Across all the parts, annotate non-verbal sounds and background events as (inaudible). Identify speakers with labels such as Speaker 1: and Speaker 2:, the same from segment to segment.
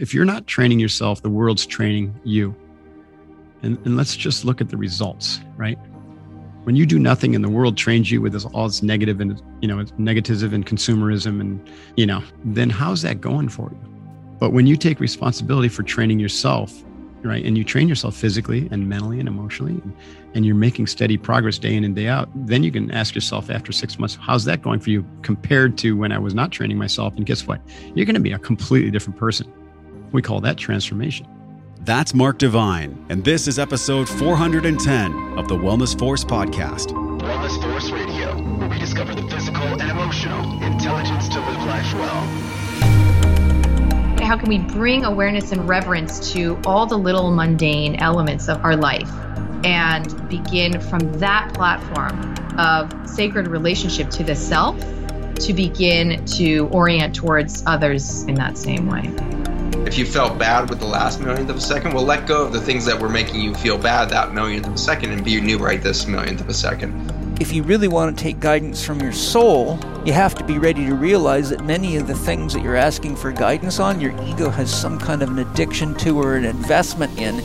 Speaker 1: If you're not training yourself, the world's training you. And, and let's just look at the results, right? When you do nothing and the world trains you with this, all its negative and you know it's negativism and consumerism and you know then how's that going for you? But when you take responsibility for training yourself, right, and you train yourself physically and mentally and emotionally, and, and you're making steady progress day in and day out, then you can ask yourself after six months, how's that going for you compared to when I was not training myself? And guess what? You're going to be a completely different person. We call that transformation.
Speaker 2: That's Mark Divine, and this is episode 410 of the Wellness Force podcast.
Speaker 3: Wellness Force Radio, where we discover the physical and emotional intelligence to live life well.
Speaker 4: How can we bring awareness and reverence to all the little mundane elements of our life and begin from that platform of sacred relationship to the self to begin to orient towards others in that same way?
Speaker 5: If you felt bad with the last millionth of a second, well, let go of the things that were making you feel bad that millionth of a second and be new right this millionth of a second.
Speaker 6: If you really want to take guidance from your soul, you have to be ready to realize that many of the things that you're asking for guidance on, your ego has some kind of an addiction to or an investment in.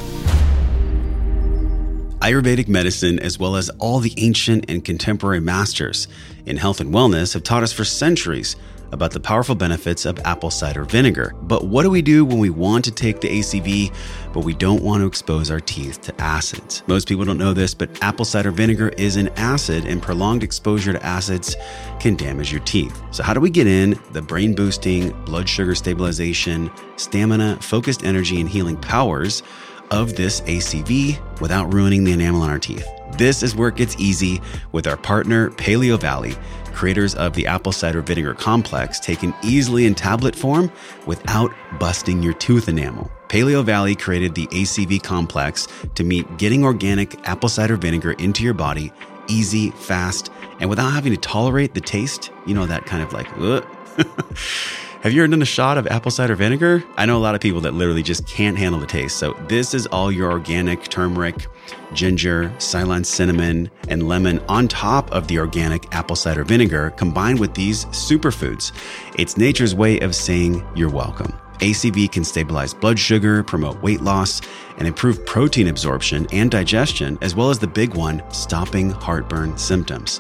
Speaker 2: Ayurvedic medicine, as well as all the ancient and contemporary masters in health and wellness, have taught us for centuries about the powerful benefits of apple cider vinegar. But what do we do when we want to take the ACV, but we don't want to expose our teeth to acids? Most people don't know this, but apple cider vinegar is an acid, and prolonged exposure to acids can damage your teeth. So, how do we get in the brain boosting, blood sugar stabilization, stamina, focused energy, and healing powers? Of this ACV without ruining the enamel on our teeth. This is where it gets easy with our partner, Paleo Valley creators of the apple cider vinegar complex, taken easily in tablet form without busting your tooth enamel. Paleo Valley created the ACV complex to meet getting organic apple cider vinegar into your body easy, fast, and without having to tolerate the taste. You know, that kind of like, (laughs) Have you ever done a shot of apple cider vinegar? I know a lot of people that literally just can't handle the taste. So, this is all your organic turmeric, ginger, Ceylon cinnamon, and lemon on top of the organic apple cider vinegar combined with these superfoods. It's nature's way of saying you're welcome. ACV can stabilize blood sugar, promote weight loss, and improve protein absorption and digestion, as well as the big one, stopping heartburn symptoms.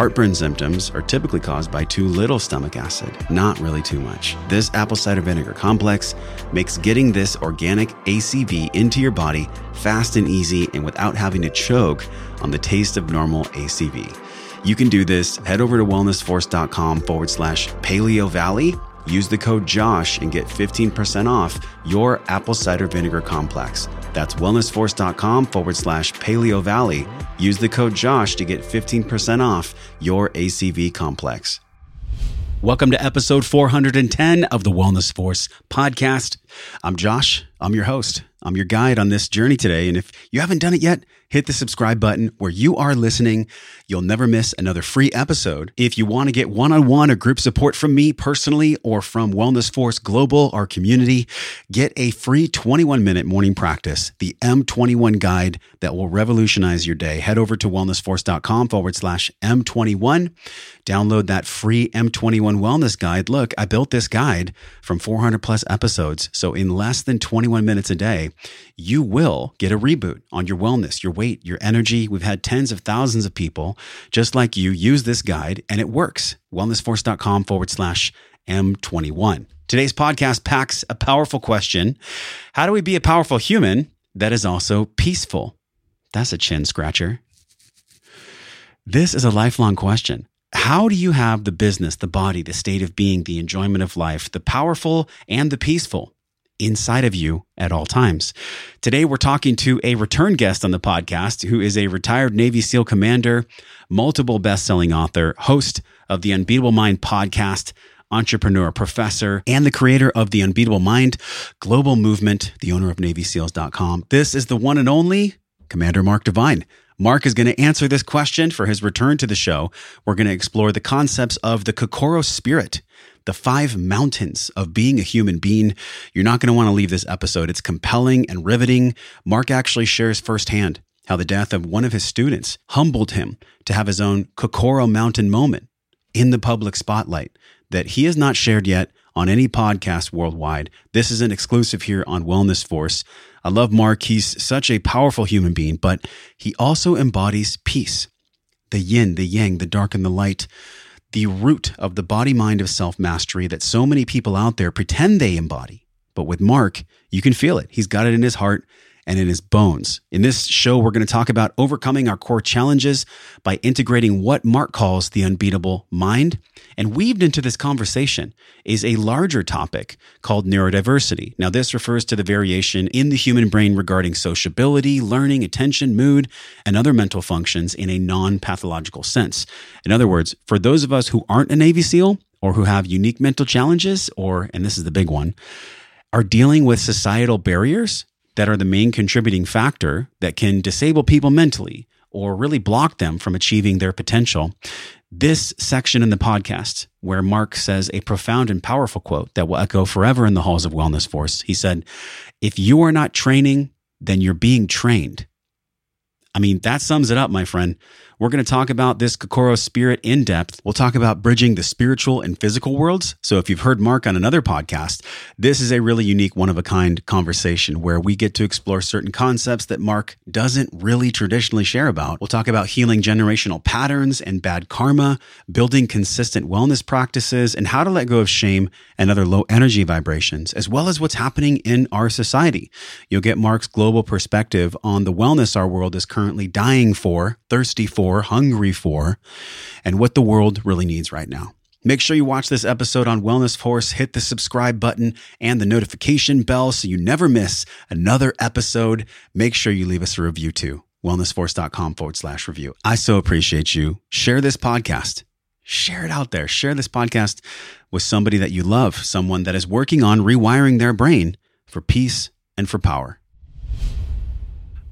Speaker 2: Heartburn symptoms are typically caused by too little stomach acid, not really too much. This apple cider vinegar complex makes getting this organic ACV into your body fast and easy and without having to choke on the taste of normal ACV. You can do this. Head over to wellnessforce.com forward slash paleo valley. Use the code JOSH and get 15% off your apple cider vinegar complex. That's wellnessforce.com forward slash paleo valley. Use the code JOSH to get 15% off your ACV complex. Welcome to episode 410 of the Wellness Force podcast. I'm Josh. I'm your host. I'm your guide on this journey today. And if you haven't done it yet, hit the subscribe button where you are listening. You'll never miss another free episode. If you want to get one on one or group support from me personally or from Wellness Force Global, our community, get a free 21 minute morning practice, the M21 guide that will revolutionize your day. Head over to wellnessforce.com forward slash M21. Download that free M21 wellness guide. Look, I built this guide from 400 plus episodes. So in less than 21 minutes a day, you will get a reboot on your wellness, your weight, your energy. We've had tens of thousands of people just like you use this guide and it works. Wellnessforce.com forward slash M21. Today's podcast packs a powerful question How do we be a powerful human that is also peaceful? That's a chin scratcher. This is a lifelong question. How do you have the business, the body, the state of being, the enjoyment of life, the powerful and the peaceful inside of you at all times? Today, we're talking to a return guest on the podcast who is a retired Navy SEAL commander, multiple best selling author, host of the Unbeatable Mind podcast, entrepreneur, professor, and the creator of the Unbeatable Mind Global Movement, the owner of NavySeals.com. This is the one and only Commander Mark Divine. Mark is going to answer this question for his return to the show. We're going to explore the concepts of the Kokoro spirit, the five mountains of being a human being. You're not going to want to leave this episode. It's compelling and riveting. Mark actually shares firsthand how the death of one of his students humbled him to have his own Kokoro mountain moment in the public spotlight that he has not shared yet on any podcast worldwide. This is an exclusive here on Wellness Force. I love Mark. He's such a powerful human being, but he also embodies peace the yin, the yang, the dark and the light, the root of the body mind of self mastery that so many people out there pretend they embody. But with Mark, you can feel it. He's got it in his heart and in his bones. In this show, we're going to talk about overcoming our core challenges by integrating what Mark calls the unbeatable mind. And weaved into this conversation is a larger topic called neurodiversity. Now, this refers to the variation in the human brain regarding sociability, learning, attention, mood, and other mental functions in a non pathological sense. In other words, for those of us who aren't a Navy SEAL or who have unique mental challenges, or, and this is the big one, are dealing with societal barriers that are the main contributing factor that can disable people mentally or really block them from achieving their potential. This section in the podcast, where Mark says a profound and powerful quote that will echo forever in the halls of Wellness Force, he said, If you are not training, then you're being trained. I mean, that sums it up, my friend. We're going to talk about this Kokoro spirit in depth. We'll talk about bridging the spiritual and physical worlds. So, if you've heard Mark on another podcast, this is a really unique, one of a kind conversation where we get to explore certain concepts that Mark doesn't really traditionally share about. We'll talk about healing generational patterns and bad karma, building consistent wellness practices, and how to let go of shame and other low energy vibrations, as well as what's happening in our society. You'll get Mark's global perspective on the wellness our world is currently dying for, thirsty for for, hungry for, and what the world really needs right now. Make sure you watch this episode on Wellness Force, hit the subscribe button and the notification bell so you never miss another episode. Make sure you leave us a review too. Wellnessforce.com forward slash review. I so appreciate you. Share this podcast. Share it out there. Share this podcast with somebody that you love, someone that is working on rewiring their brain for peace and for power.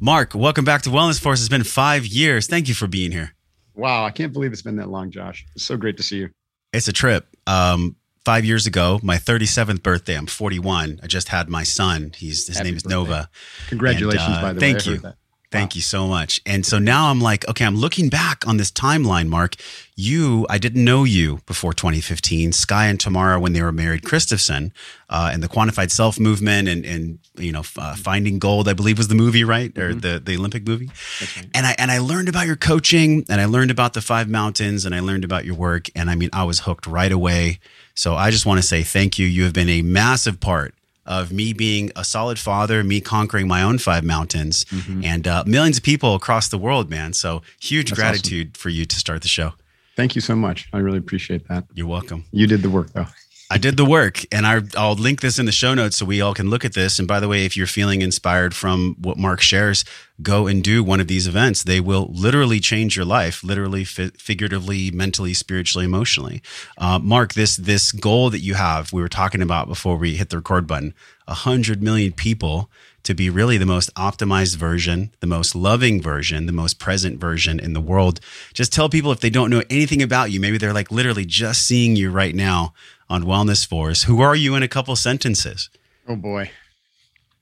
Speaker 2: Mark, welcome back to Wellness Force. It's been five years. Thank you for being here.
Speaker 1: Wow, I can't believe it's been that long, Josh. It's so great to see you.
Speaker 2: It's a trip. Um, five years ago, my 37th birthday, I'm 41. I just had my son. He's his
Speaker 1: Happy
Speaker 2: name is
Speaker 1: birthday.
Speaker 2: Nova.
Speaker 1: Congratulations,
Speaker 2: And, uh,
Speaker 1: by the
Speaker 2: thank
Speaker 1: way. Heard
Speaker 2: you. Thank you so much. And so now I'm like, okay, I'm looking back on this timeline, Mark. You, I didn't know you before 2015. Sky and Tamara, when they were married, Christopherson, uh, and the quantified self movement and, and, you know, uh, finding gold, I believe was the movie, right? Or the, the Olympic movie.
Speaker 1: Right.
Speaker 2: And I, and I learned about your coaching and I learned about the five mountains and I learned about your work. And I mean, I was hooked right away. So I just want to say thank you. You have been a massive part of me being a solid father, me conquering my own five mountains, and uh, millions of people across the world, man. So huge
Speaker 1: That's
Speaker 2: gratitude for you to start the show.
Speaker 1: Thank you so much. I really appreciate that.
Speaker 2: You're welcome.
Speaker 1: You did the work, though.
Speaker 2: I did the work, and I, I'll link this in the show notes so we all can look at this. And by the way, if you're feeling inspired from what Mark shares, go and do one of these events. They will literally change your life, literally, fi- figuratively, mentally, spiritually, emotionally. Uh, Mark, this this goal that you have, we were talking about before we hit the record button, hundred million people to be really the most optimized version, the most loving version, the most present version in the world. Just tell people if they don't know anything about you, maybe they're like literally just seeing you right now on Wellness Force. Who are you in a couple sentences?
Speaker 1: Oh boy.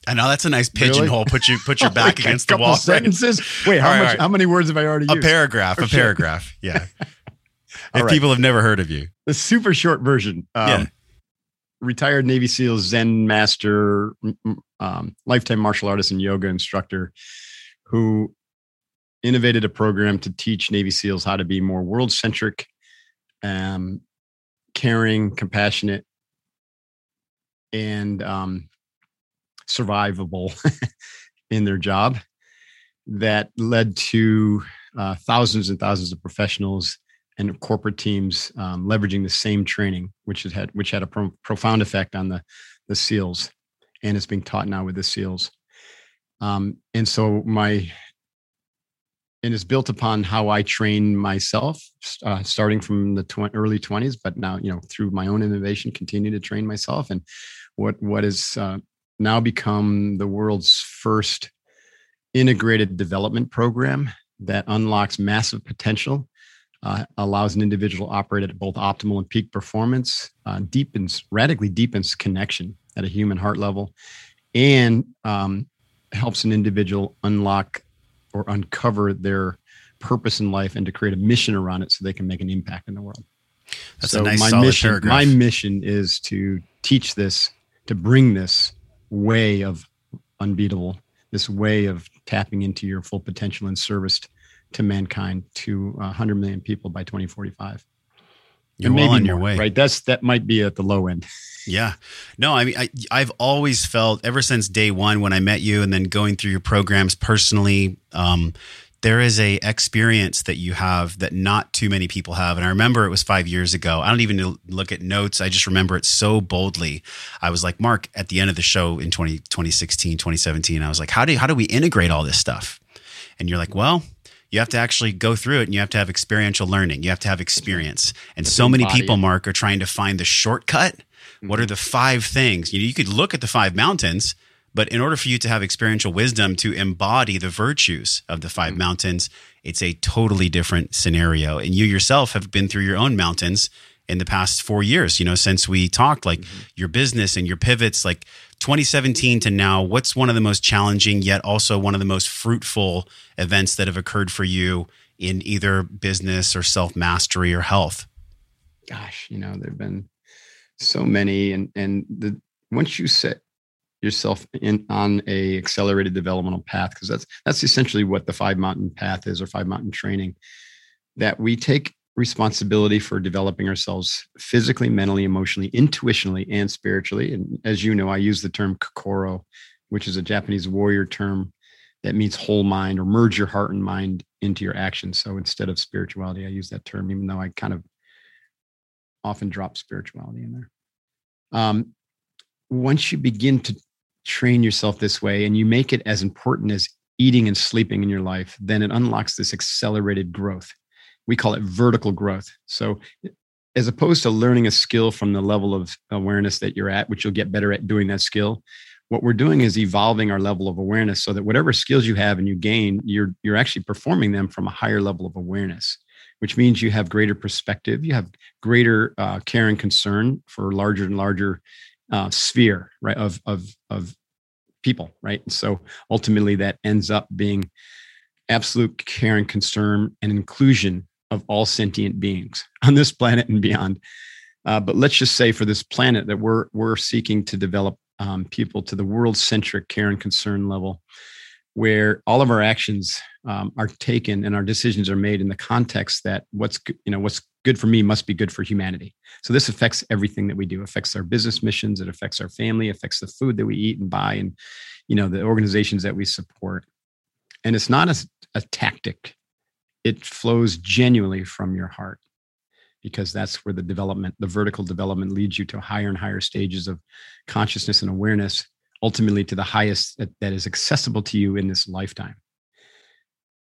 Speaker 2: I know that's a nice pigeonhole. Put you put your (laughs) back
Speaker 1: Like a
Speaker 2: against the wall.
Speaker 1: Sentences. Wait, how
Speaker 2: right,
Speaker 1: much?
Speaker 2: right.
Speaker 1: How many words have I already used?
Speaker 2: A
Speaker 1: used?
Speaker 2: paragraph, a
Speaker 1: Oh, shit.
Speaker 2: paragraph. Yeah. (laughs) If
Speaker 1: right.
Speaker 2: people have never heard of you.
Speaker 1: the super short version. Um,
Speaker 2: Yeah.
Speaker 1: Retired Navy SEAL, Zen master, um, lifetime martial artist and yoga instructor, who innovated a program to teach Navy SEALs how to be more world centric, um, caring, compassionate, and um, survivable (laughs) in their job. That led to uh, thousands and thousands of professionals and corporate teams um, leveraging the same training, which had which had a pro- profound effect on the the SEALs, and it's being taught now with the SEALs. Um, and so my and it's built upon how I train myself, uh, starting from the tw- early twenties, but now you know through my own innovation, continue to train myself, and what what has uh, now become the world's first integrated development program that unlocks massive potential uh, allows an individual to operate at both optimal and peak performance, uh, deepens, radically deepens connection at a human heart level, and um, helps an individual unlock or uncover their purpose in life and to create a mission around it so they can make an impact in the world.
Speaker 2: That's
Speaker 1: so
Speaker 2: a nice
Speaker 1: my
Speaker 2: solid
Speaker 1: mission,
Speaker 2: paragraph.
Speaker 1: My mission is to teach this, to bring this way of unbeatable, this way of tapping into your full potential and service to mankind to 100 million people by 2045.
Speaker 2: You're well on your
Speaker 1: more,
Speaker 2: way.
Speaker 1: right? That's that might be at the low end. (laughs)
Speaker 2: Yeah. No, I mean, I, I've always felt ever since day one when I met you and then going through your programs personally, um, there is a experience that you have that not too many people have. And I remember it was five years ago. I don't even look at notes. I just remember it so boldly. I was like, Mark, at the end of the show in 20, 2016, 2017, I was like, how do, how do we integrate all this stuff? And you're like, well, you have to actually go through it and you have to have experiential learning. You have to have experience. And so many people. Mark, are trying to find the shortcut. What are the five things? You, know, you could look at the five mountains, but in order for you to have experiential wisdom to embody the virtues of the 5 mountains, it's a totally different scenario. And you yourself have been through your own mountains in the past four years, you know, since we talked, like your business and your pivots, like 2017 to now, what's one of the most challenging, yet also one of the most fruitful events that have occurred for you in either business or self mastery or health?
Speaker 1: Gosh, you know, there've been so many, and and the once you set yourself in on a accelerated developmental path, because that's that's essentially what the five mountain path is, or five mountain training, that we take responsibility for developing ourselves physically, mentally, emotionally, intuitionally, and spiritually. And as you know, I use the term kokoro, which is a Japanese warrior term that means whole mind or merge your heart and mind into your action. So instead of spirituality, I use that term, even though I kind of often drop spirituality in there. Um, once you begin to train yourself this way and you make it as important as eating and sleeping in your life, then it unlocks this accelerated growth. We call it vertical growth. So, as opposed to learning a skill from the level of awareness that you're at, which you'll get better at doing that skill, what we're doing is evolving our level of awareness so that whatever skills you have and you gain, you're you're actually performing them from a higher level of awareness, which means you have greater perspective, you have greater uh, care and concern for larger and larger uh, sphere, right, of of of people, right. And so ultimately, that ends up being absolute care and concern and inclusion of all sentient beings (laughs) on this planet and beyond. Uh, but let's just say for this planet that we're we're seeking to develop um, people to the world centric care and concern level, where all of our actions um, are taken and our decisions are made in the context that what's you know what's good for me must be good for humanity. So this affects everything that we do. Affects our business missions. It affects our family. Affects the food that we eat and buy, and you know the organizations that we support. And it's not a, a tactic. It flows genuinely from your heart because that's where the development, the vertical development leads you to higher and higher stages of consciousness and awareness, ultimately to the highest that, that is accessible to you in this lifetime.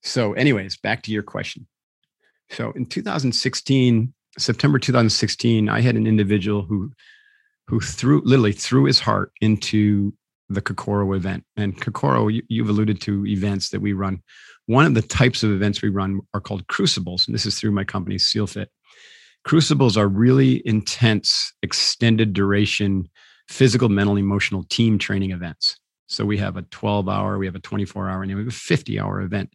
Speaker 1: So, anyways, back to your question. So, in 2016, September 2016, I had an individual who who threw literally threw his heart into the Kokoro event. And Kokoro, you, you've alluded to events that we run. One of the types of events we run are called crucibles, and this is through my company SealFit. Crucibles are really intense, extended duration, physical, mental, emotional team training events. So we have a 12 hour, we have a 24 hour, and we have a 50 hour event.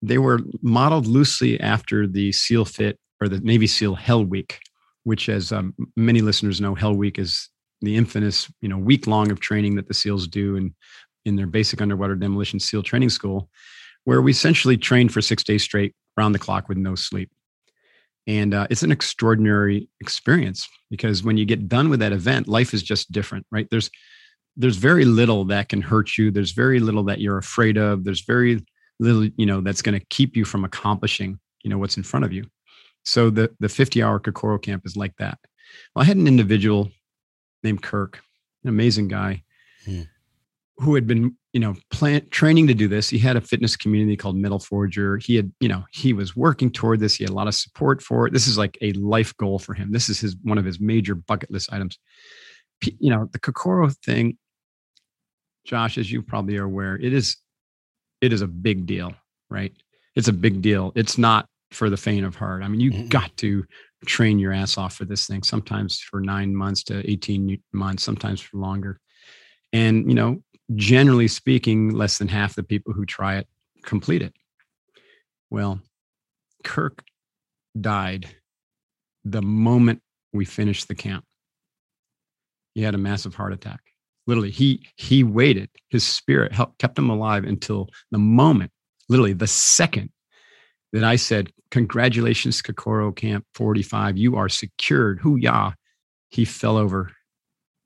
Speaker 1: They were modeled loosely after the SEAL Fit or the Navy SEAL Hell Week, which, as um, many listeners know, Hell Week is the infamous, you know, week long of training that the SEALs do in, in their basic underwater demolition SEAL training school, where we essentially train for six days straight, round the clock with no sleep. And uh, it's an extraordinary experience because when you get done with that event, life is just different, right? There's there's very little that can hurt you. There's very little that you're afraid of. There's very little, you know, that's going to keep you from accomplishing, you know, what's in front of you. So the the 50 hour Kokoro camp is like that. Well, I had an individual named Kirk, an amazing guy,
Speaker 2: Hmm.
Speaker 1: who had been, you know, plan, training to do this. He had a fitness community called Metal Forger. He had, you know, he was working toward this. He had a lot of support for it. This is like a life goal for him. This is his one of his major bucket list items. You know, the Kokoro thing, Josh, as you probably are aware, it is, it is a big deal, right? It's a big deal. It's not for the faint of heart. I mean, you
Speaker 2: Mm-mm.
Speaker 1: got to train your ass off for this thing. Sometimes for nine months to eighteen months, sometimes for longer. And you know, generally speaking, less than half the people who try it complete it. Well, Kirk died the moment we finished the camp, he had a massive heart attack. Literally, he he waited. His spirit helped kept him alive until the moment, literally the second that I said, "Congratulations, Kokoro Camp 45, you are secured." Hoo yah! He fell over,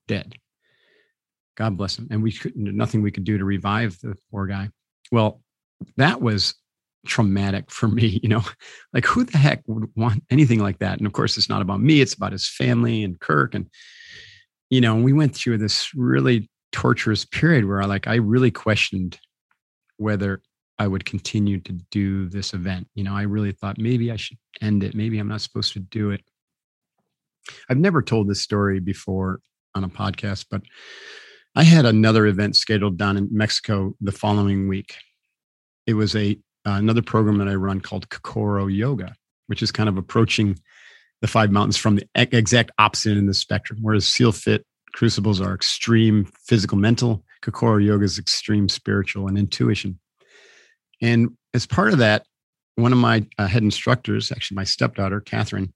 Speaker 1: dead. God bless him. And we couldn't nothing we could do to revive the poor guy. Well, that was traumatic for me, (laughs) you know. Like who the heck would want anything like that? And of course, it's not about me, it's about his family and Kirk and you know, we went through this really torturous period where I like I really questioned whether I would continue to do this event. You know, I really thought maybe I should end it. Maybe I'm not supposed to do it. I've never told this story before on a podcast, but I had another event scheduled down in Mexico the following week. It was a uh, another program that I run called Kokoro Yoga, which is kind of approaching the five mountains from the exact opposite in the spectrum. Whereas Seal Fit crucibles are extreme physical, mental, Kokoro Yoga is extreme spiritual and intuition. And as part of that, one of my uh, head instructors, actually my stepdaughter, Catherine,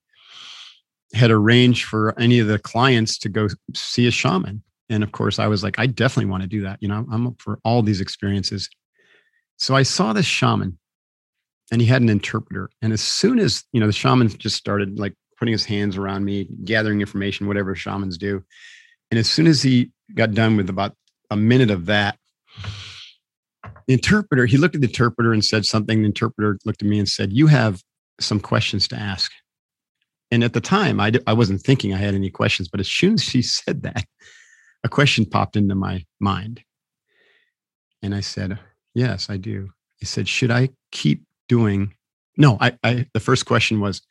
Speaker 1: had arranged for any of the clients to go see a shaman. And of course, I was like, I definitely want to do that. You know, I'm up for all these experiences. So I saw this shaman and he had an interpreter. And as soon as, you know, the shaman just started like putting his hands around me, gathering information, whatever shamans do. And as soon as he got done with about a minute of that, the interpreter, he looked at the interpreter and said something. The interpreter looked at me and said, You have some questions to ask. And at the time, I, I wasn't thinking I had any questions, but as soon as she (laughs) said that, a question popped into my mind. And I said, Yes, I do. I said, Should I keep doing? No, I, I the first question was,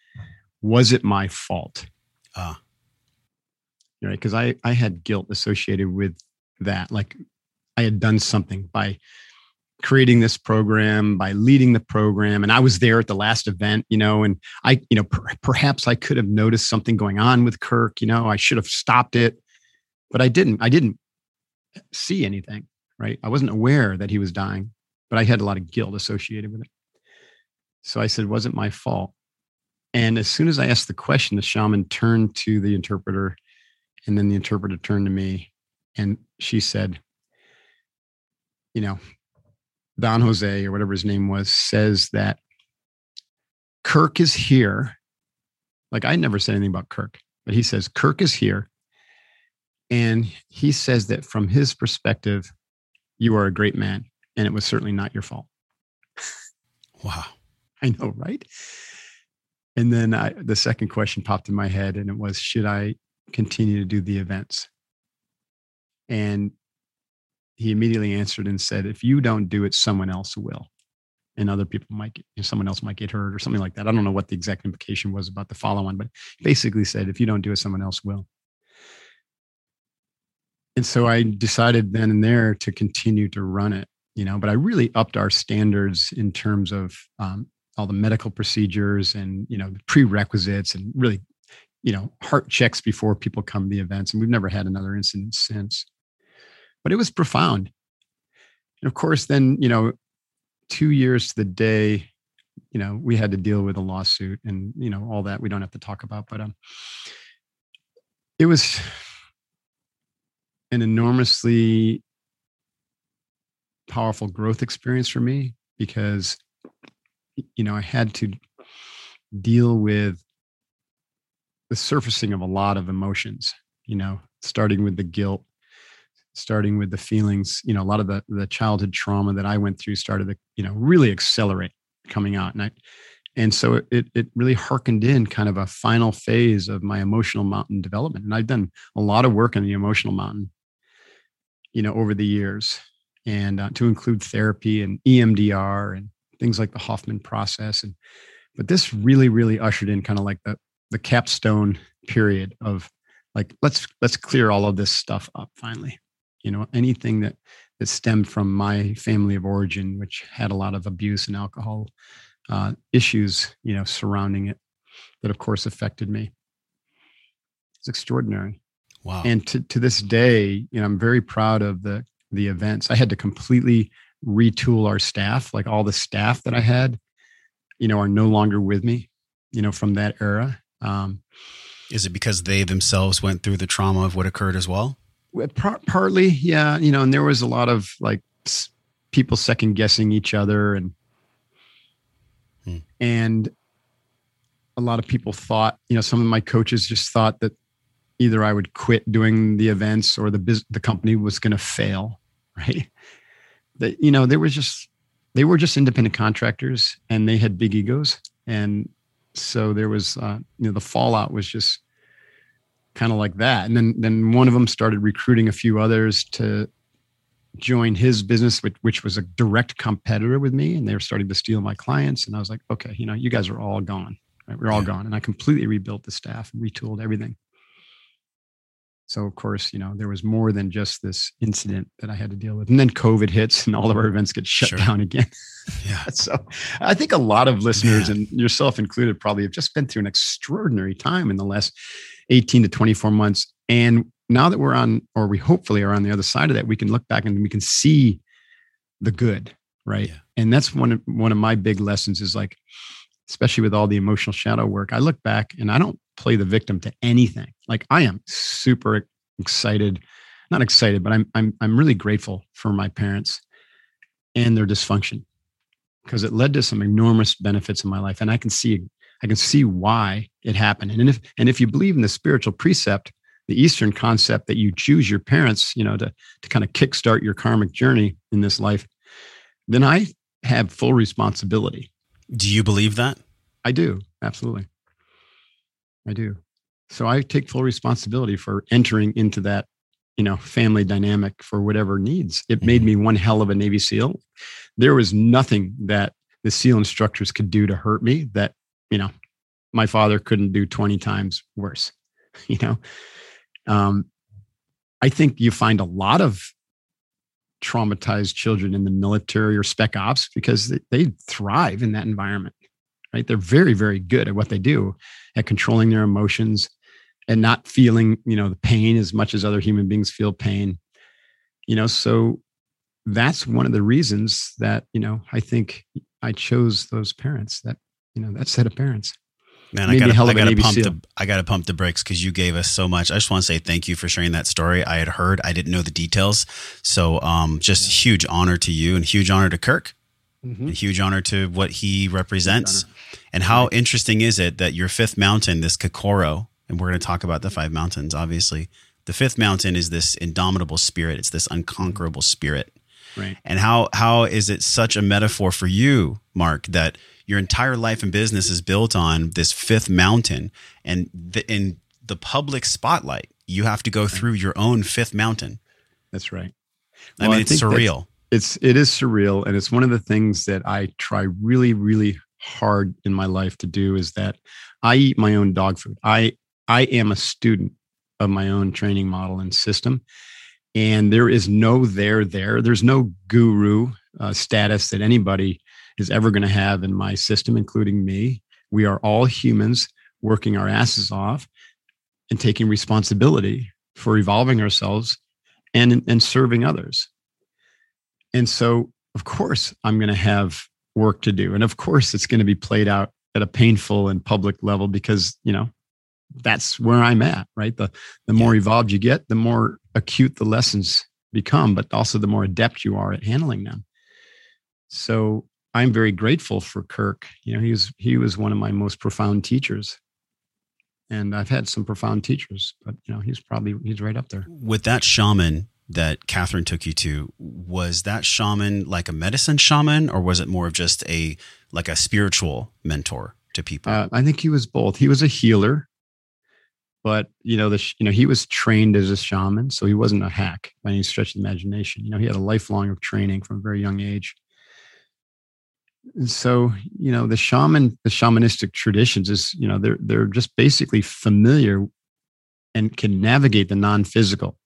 Speaker 1: Was it my fault?
Speaker 2: Ah. Uh.
Speaker 1: Right. Because I, I had guilt associated with that. Like I had done something by creating this program by leading the program and i was there at the last event you know and i you know per- perhaps i could have noticed something going on with kirk you know i should have stopped it but i didn't i didn't see anything right i wasn't aware that he was dying but i had a lot of guilt associated with it so i said was it my fault and as soon as i asked the question the shaman turned to the interpreter and then the interpreter turned to me and she said you know Don Jose or whatever his name was says that Kirk is here. Like I never said anything about Kirk, but he says Kirk is here. And he says that from his perspective, you are a great man. And it was certainly not your fault.
Speaker 2: Wow.
Speaker 1: I know, right? And then I, the second question popped in my head, and it was Should I continue to do the events? And he immediately answered and said, if you don't do it, someone else will. And other people might get, you know, someone else might get hurt or something like that. I don't know what the exact implication was about the follow on, but basically said, if you don't do it, someone else will. And so I decided then and there to continue to run it, you know, but I really upped our standards in terms of um, all the medical procedures and, you know, the prerequisites and really, you know, heart checks before people come to the events. And we've never had another incident since but it was profound. And of course, then, you know, two years to the day, you know, we had to deal with a lawsuit and, you know, all that we don't have to talk about. But um, it was an enormously powerful growth experience for me because, you know, I had to deal with the surfacing of a lot of emotions, you know, starting with the guilt starting with the feelings you know a lot of the the childhood trauma that i went through started to you know really accelerate coming out. And i and so it it really harkened in kind of a final phase of my emotional mountain development. And i've done a lot of work on the emotional mountain you know over the years and uh, to include therapy and emdr and things like the hoffman process and but this really really ushered in kind of like the the capstone period of like let's let's clear all of this stuff up finally. You know anything that that stemmed from my family of origin which had a lot of abuse and alcohol uh, issues you know surrounding it that of course affected me. It's extraordinary
Speaker 2: wow
Speaker 1: and to, to this day you know i'm very proud of the the events i had to completely retool our staff like all the staff that i had you know are no longer with me you know from that era um,
Speaker 2: Is it because they themselves went through the trauma of what occurred as well?
Speaker 1: Par- partly, yeah. You know, and there was a lot of like people second guessing each other, and
Speaker 2: Hmm.
Speaker 1: and a lot of people thought, you know, some of my coaches just thought that either I would quit doing the events or the bus- the company was going to fail, (laughs) right? That you know, they were just they were just independent contractors, and they had big egos, and so there was uh, you know the fallout was just kind of like that. And then then one of them started recruiting a few others to join his business which, which was a direct competitor with me. And they were starting to steal my clients. And i was like okay you know you guys are all gone right? We're all
Speaker 2: Yeah.
Speaker 1: gone. And i completely rebuilt the staff and retooled everything so of course you know there was more than just this incident that i had to deal with and then covid hits and all of our events get shut
Speaker 2: Sure.
Speaker 1: down again
Speaker 2: Yeah. (laughs)
Speaker 1: so I think a lot of listeners
Speaker 2: Man.
Speaker 1: and yourself included probably have just been through an extraordinary time in the last 18 to 24 months. And now that we're on, or we hopefully are on the other side of that, we can look back and we can see the good, right?
Speaker 2: Yeah.
Speaker 1: And that's one of one of my big lessons is like, especially with all the emotional shadow work, I look back and I don't play the victim to anything. Like I am super excited, not excited, but I'm I'm I'm really grateful for my parents and their dysfunction because it led to some enormous benefits in my life and i can see i can see why it happened and if and if you believe in the spiritual precept the eastern concept that you choose your parents you know to to kind of kickstart your karmic journey in this life then i have full responsibility
Speaker 2: Do you believe that?
Speaker 1: i do absolutely i do. So i take full responsibility for entering into that you know family dynamic for whatever needs. It made me one hell of a navy seal. There was nothing that the seal instructors could do to hurt me that you know my father couldn't do 20 times worse (laughs) you know? Um i think you find a lot of traumatized children in the military or spec ops because they, they thrive in that environment right? They're very very good at what they do at controlling their emotions and not feeling you know the pain as much as other human beings feel pain you know so that's one of the reasons that you know i think i chose those parents that you know that set of parents
Speaker 2: Man, I gotta, I gotta pump
Speaker 1: SEAL.
Speaker 2: the, I gotta pump the brakes because you gave us so much. I just want to say thank you for sharing that story. I had heard, I didn't know the details, so um, just huge honor to you and huge honor to Kirk,
Speaker 1: Mm-hmm.
Speaker 2: and huge honor to what he represents. And how interesting is it that your fifth mountain, this Kokoro, and we're going to talk about the five mountains, obviously. The fifth mountain is this indomitable spirit. It's this unconquerable spirit.
Speaker 1: right
Speaker 2: And how how is it such a metaphor for you, Mark, that your entire life and business is built on this fifth mountain, and the, in the public spotlight, you have to go through your own fifth mountain.
Speaker 1: that's right
Speaker 2: I
Speaker 1: Well, I
Speaker 2: mean, it's
Speaker 1: think that's-
Speaker 2: surreal.
Speaker 1: It's it is surreal and it's one of the things that i try really really hard in my life to do is that i eat my own dog food. I i am a student of my own training model and system and there is no there there. There's no guru uh, status that anybody is ever going to have in my system including me. We are all humans working our asses off and taking responsibility for evolving ourselves and and serving others and so, of course, I'm going to have work to do. And of course, it's going to be played out at a painful and public level because, you know, that's where I'm at, right? The the more evolved you get, the more acute the lessons become, but also the more adept you are at handling them. So I'm very grateful for Kirk. You know, he was he was one of my most profound teachers. And I've had some profound teachers, but you know, he's probably he's right up there.
Speaker 2: With that shaman that Catherine took you to, was that shaman like a medicine shaman, or was it more of just a like a spiritual mentor to people?
Speaker 1: Uh, I think he was both. He was a healer, but you know, the you know he was trained as a shaman, so he wasn't a hack by any stretch of the imagination. You know, he had a lifelong of training from a very young age. And so, you know, the shaman, the shamanistic traditions is, you know, they're they're just basically familiar and can navigate the non-physical,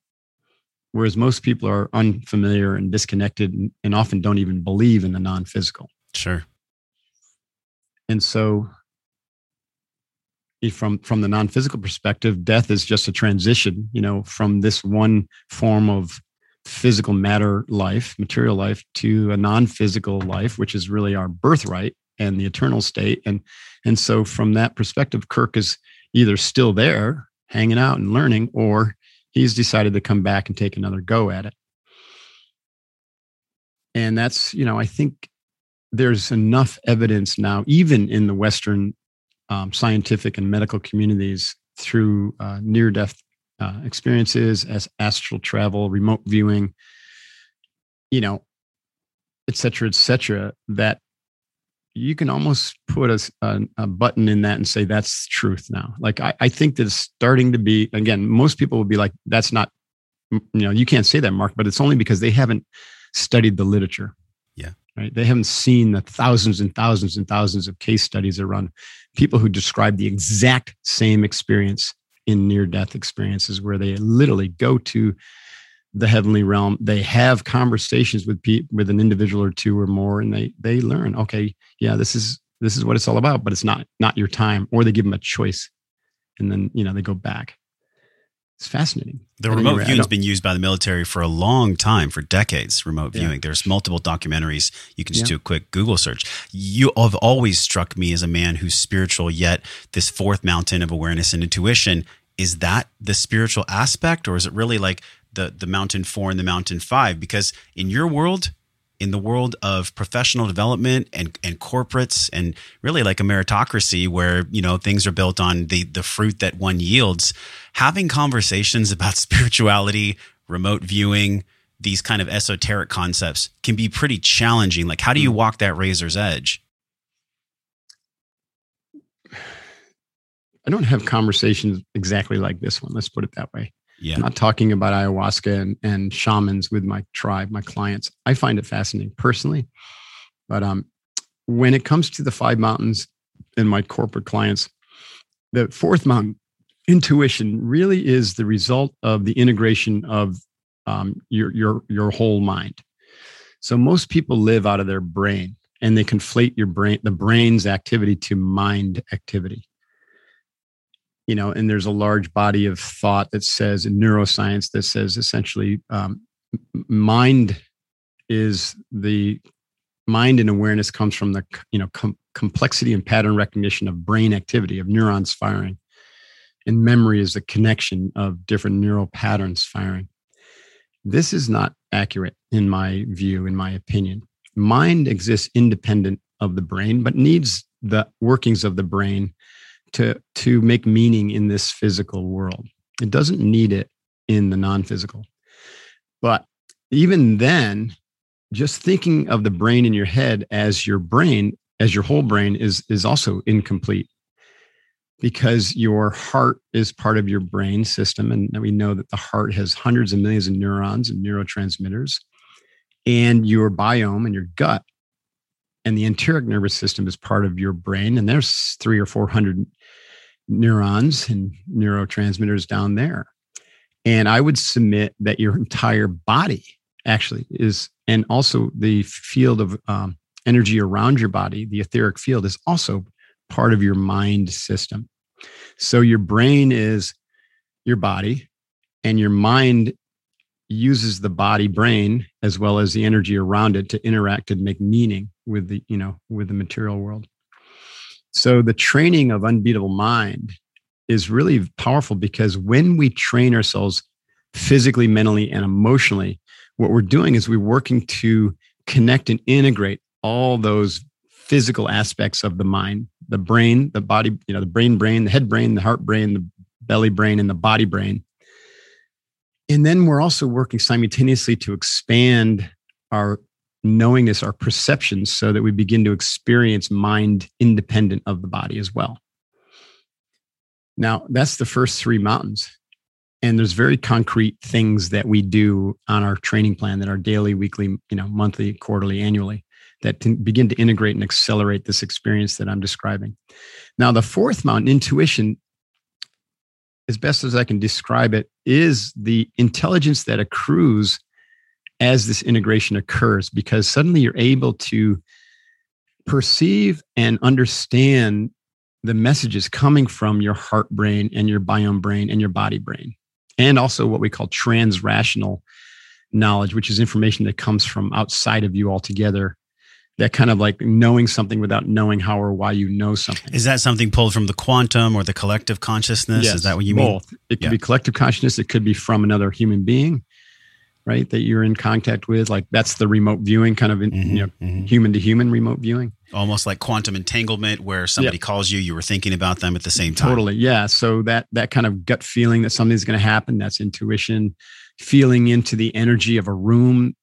Speaker 1: whereas most people are unfamiliar and disconnected, and, and often don't even believe in the non-physical.
Speaker 2: sure.
Speaker 1: and so from from the non-physical perspective death is just a transition you know from this one form of physical matter life material life to a non-physical life which is really our birthright and the eternal state and and so from that perspective kirk is either still there, hanging out and learning, or he's decided to come back and take another go at it. And that's, you know, I think there's enough evidence now, even in the Western um, scientific and medical communities, through uh, near death uh, experiences, as astral travel, remote viewing, you know, et cetera, et cetera, that you can almost put a, a, a, button in that and say that's truth now. Like I, I think that it's starting to be again. Most people will be like, "That's not," you know, you can't say that, Mark. But it's only because they haven't studied the literature.
Speaker 2: Yeah.
Speaker 1: Right. They haven't seen the thousands and thousands and thousands of case studies around people who describe the exact same experience in near death experiences where they literally go to the heavenly realm they have conversations with people with an individual or two or more and they they learn okay yeah this is this is what it's all about but it's not not your time or they give them a choice and then you know they go back. It's fascinating.
Speaker 2: The remote viewing has been used by the military for a long time for decades remote viewing. There's multiple documentaries. You can just yeah. do a quick google search. You have always struck me as a man who's spiritual yet this fourth mountain of awareness and intuition is that the spiritual aspect or is it really like the the mountain four and the mountain five because in your world in the world of professional development and, and corporates and really like a meritocracy where you know things are built on the the fruit that one yields having conversations (laughs) about spirituality remote viewing these kind of esoteric concepts can be pretty challenging. Like how do you mm. walk that razor's edge?
Speaker 1: I don't have conversations exactly like this one. Let's put it that way
Speaker 2: yeah.
Speaker 1: I'm not talking about ayahuasca and, and shamans with my tribe, my clients. I find it fascinating personally. But um, when it comes to the five mountains and my corporate clients, the fourth mountain, intuition, really is the result of the integration of um, your your your whole mind. So most people live out of their brain, and they conflate your brain, the brain's activity, to mind activity you know, and there's a large body of thought that says in neuroscience that says essentially um, mind is the mind and awareness comes from the you know com- complexity and pattern recognition of brain activity of neurons firing. And memory is the connection of different neural patterns firing. This is not accurate in my view in my opinion. Mind exists independent of the brain but needs the workings of the brain to to make meaning in this physical world. It doesn't need it in the non-physical. But even then, just thinking of the brain in your head as your brain, as your whole brain is is also incomplete because your heart is part of your brain system and we know that the heart has hundreds of millions of neurons and neurotransmitters and your biome and your gut and the enteric nervous system is part of your brain and there's three or four hundred neurons and neurotransmitters down there. And i would submit that your entire body actually is and also the field of um, energy around your body the etheric field is also part of your mind system. So your brain is your body and your mind uses the body brain as well as the energy around it to interact and make meaning with the you know with the material world so the training of unbeatable mind is really powerful because when we train ourselves physically mentally and emotionally what we're doing is we're working to connect and integrate all those physical aspects of the mind the brain the body you know the brain brain the head brain the heart brain the belly brain and the body brain. And then we're also working simultaneously to expand our knowingness, our perceptions, so that we begin to experience mind independent of the body as well. Now, that's the first three mountains. And there's very concrete things that we do on our training plan that are daily, weekly, you know, monthly, quarterly, annually that can begin to integrate and accelerate this experience that I'm describing. Now, the fourth mountain, intuition, as best as I can describe it, is the intelligence that accrues as this integration occurs, because suddenly you're able to perceive and understand the messages coming from your heart brain and your biome brain and your body brain, and also what we call transrational knowledge, which is information that comes from outside of you altogether that kind of like knowing something without knowing how or why you know something.
Speaker 2: Is that something pulled from the quantum or the collective consciousness?
Speaker 1: Yes,
Speaker 2: Is that what you
Speaker 1: both.
Speaker 2: mean?
Speaker 1: It could
Speaker 2: Yeah.
Speaker 1: be collective consciousness. It could be from another human being, right? That you're in contact with. Like that's the remote viewing kind of, in,
Speaker 2: Mhm,
Speaker 1: you know,
Speaker 2: mhm.
Speaker 1: human to human remote viewing.
Speaker 2: Almost like quantum entanglement, where somebody calls you, you were thinking about them at the same time.
Speaker 1: Totally. Yeah. So that that kind of gut feeling that something's going to happen, that's intuition. Feeling into the energy of a room,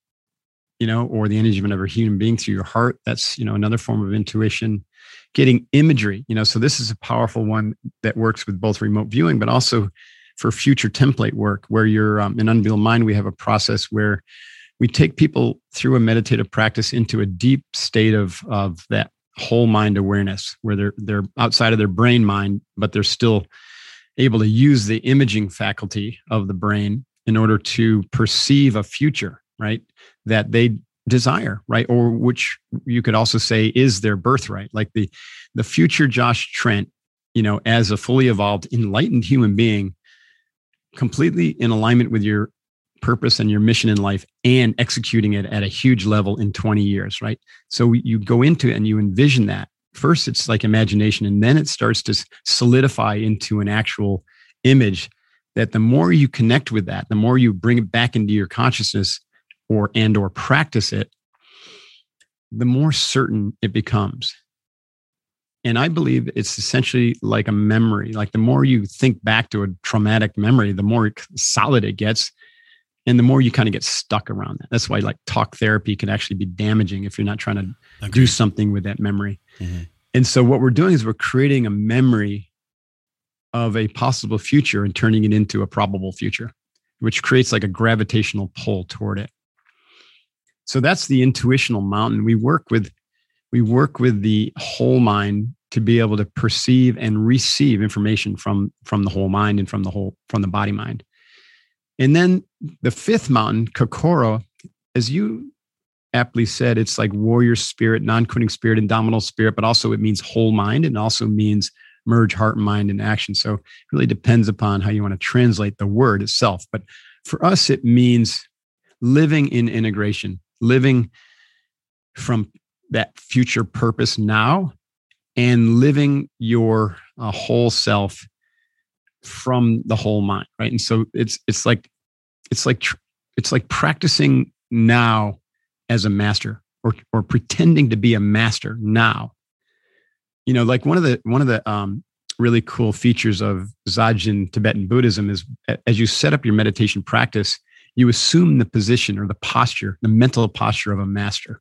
Speaker 1: you know, or the energy of another human being through your heart. That's, you know, another form of intuition. Getting imagery, you know, so this is a powerful one that works with both remote viewing, but also for future template work where you're um, in Unreal Mind, we have a process where we take people through a meditative practice into a deep state of of that whole mind awareness where they're they're outside of their brain mind but they're still able to use the imaging faculty of the brain in order to perceive a future right that they desire right or which you could also say is their birthright. Like the the future Josh Trent you know as a fully evolved enlightened human being completely in alignment with your purpose and your mission in life and executing it at a huge level in 20 years, right? So you go into it and you envision that. First, it's like imagination, and then it starts to solidify into an actual image that the more you connect with that, the more you bring it back into your consciousness or and or practice it, the more certain it becomes. And I believe it's essentially like a memory. Like the more you think back to a traumatic memory, the more solid it gets and the more you kind of get stuck around that. That's why like talk therapy can actually be damaging if you're not trying to do something with that memory.
Speaker 2: Mhm.
Speaker 1: And so what we're doing is we're creating a memory of a possible future and turning it into a probable future, which creates like a gravitational pull toward it. So that's the intuitional mountain. We work with we work with the whole mind to be able to perceive and receive information from from the whole mind and from the whole from the body mind. And then the fifth mountain, Kokoro, as you aptly said, it's like warrior spirit, non-quitting spirit, indomitable spirit, but also it means whole mind and also means merge heart, and mind, and action. So it really depends upon how you want to translate the word itself. But for us, it means living in integration, living from that future purpose now and living your uh, whole self from the whole mind right? And so it's it's like it's like it's like practicing now as a master or or pretending to be a master now. You know like one of the one of the um really cool features of Dzogchen Tibetan Buddhism is as you set up your meditation practice you assume the position or the posture the mental posture of a master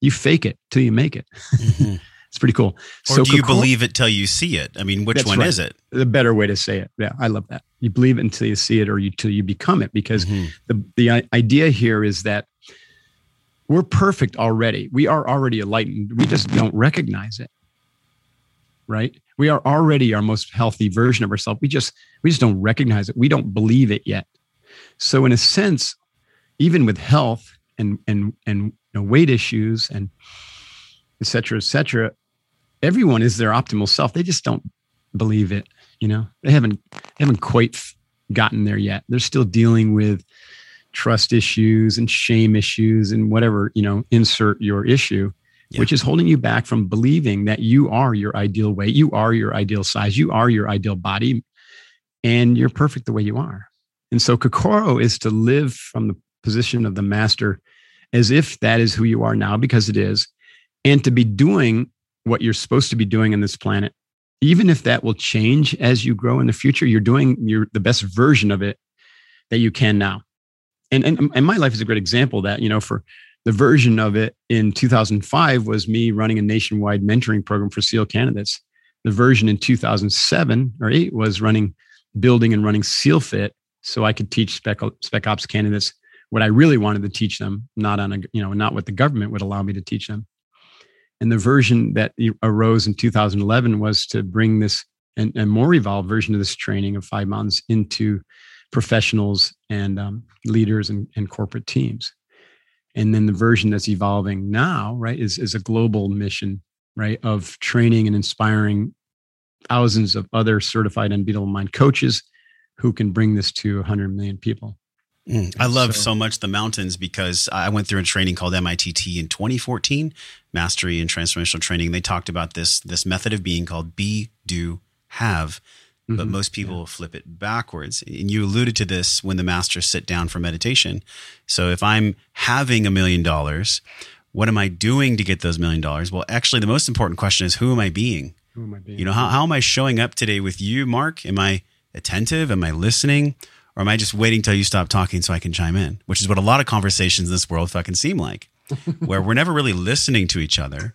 Speaker 1: you fake it till you make it.
Speaker 2: Mhm. (laughs)
Speaker 1: it's pretty cool.
Speaker 2: Or do you believe it till you see it? I mean, which one
Speaker 1: right.
Speaker 2: is it?
Speaker 1: the better way to say it. Yeah i love that. You believe it until you see it or you till you become it because
Speaker 2: Mhm.
Speaker 1: the the idea here is that we're perfect already. We are already enlightened. We just don't recognize it. Right? We are already our most healthy version of ourselves. We just we just don't recognize it. We don't believe it yet. So in a sense even with health and and and know, weight issues and et cetera et cetera everyone is their optimal self. They just don't believe it you know? They haven't they haven't quite gotten there yet. They're still dealing with trust issues and shame issues and whatever you know insert your issue
Speaker 2: Yeah.
Speaker 1: which is holding you back from believing that you are your ideal weight you are your ideal size you are your ideal body and you're perfect the way you are. And so kokoro is to live from the position of the master as if that is who you are now because it is and to be doing what you're supposed to be doing on this planet even if that will change as you grow in the future you're doing your the best version of it that you can now. And, and and my life is a great example that you know for the version of it in 2005 was me running a nationwide mentoring program for seal candidates. The version in 2007 or 8 was running building and running SEAL Fit so i could teach spec, spec ops candidates what i really wanted to teach them not on a you know not what the government would allow me to teach them and the version that arose in 2011 was to bring this and, and more evolved version of this training of five mountains into professionals and um, leaders and, and corporate teams. And then the version that's evolving now, right, is, is a global mission, right, of training and inspiring thousands of other certified unbeatable mind coaches who can bring this to 100 million people.
Speaker 2: Mm, I love
Speaker 1: So-
Speaker 2: so, much the mountains because I went through a training called MITT in 2014, Mastery and Transformational Training. They talked about this this method of being called be, do, have, but
Speaker 1: Mhm.
Speaker 2: most people flip it backwards. And you alluded to this when the masters sit down for meditation. So if I'm having a million dollars, what am I doing to get those million dollars? Well, actually, the most important question is who am I being?
Speaker 1: Who am I being?
Speaker 2: You know, how, how am I showing up today with you, Mark? Am I attentive? Am I listening? Or am I just waiting till you stop talking so I can chime in? Which is what a lot of conversations in this world fucking seem like, (laughs) where we're never really listening to each other.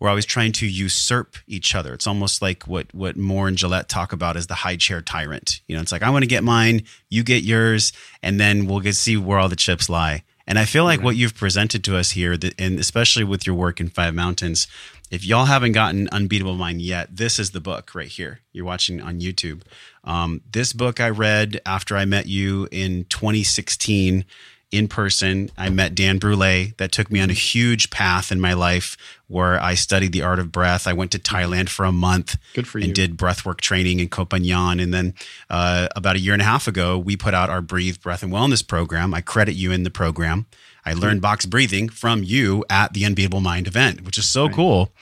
Speaker 2: We're always trying to usurp each other. It's almost like what what Moore and Gillette talk about as the high chair tyrant. You know, it's like I want to get mine, you get yours, and then we'll get see where all the chips lie. And I feel like what you've presented to us here, and especially with your work in Five Mountains, if y'all haven't gotten Unbeatable Mind yet, this is the book right here. You're watching on YouTube. Um, this book I read after I met you in 2016 in person. I met Dan Brule. That took me on a huge path in my life where I studied the art of breath. I went to Thailand for a month
Speaker 1: Good for
Speaker 2: and
Speaker 1: you.
Speaker 2: did breathwork training in Koh Phangan. And then uh, about a year and a half ago, we put out our Breathe Breath and Wellness program. I credit you in the program. I learned box breathing from you at the Unbeatable Mind event, which is so
Speaker 1: Right.
Speaker 2: cool.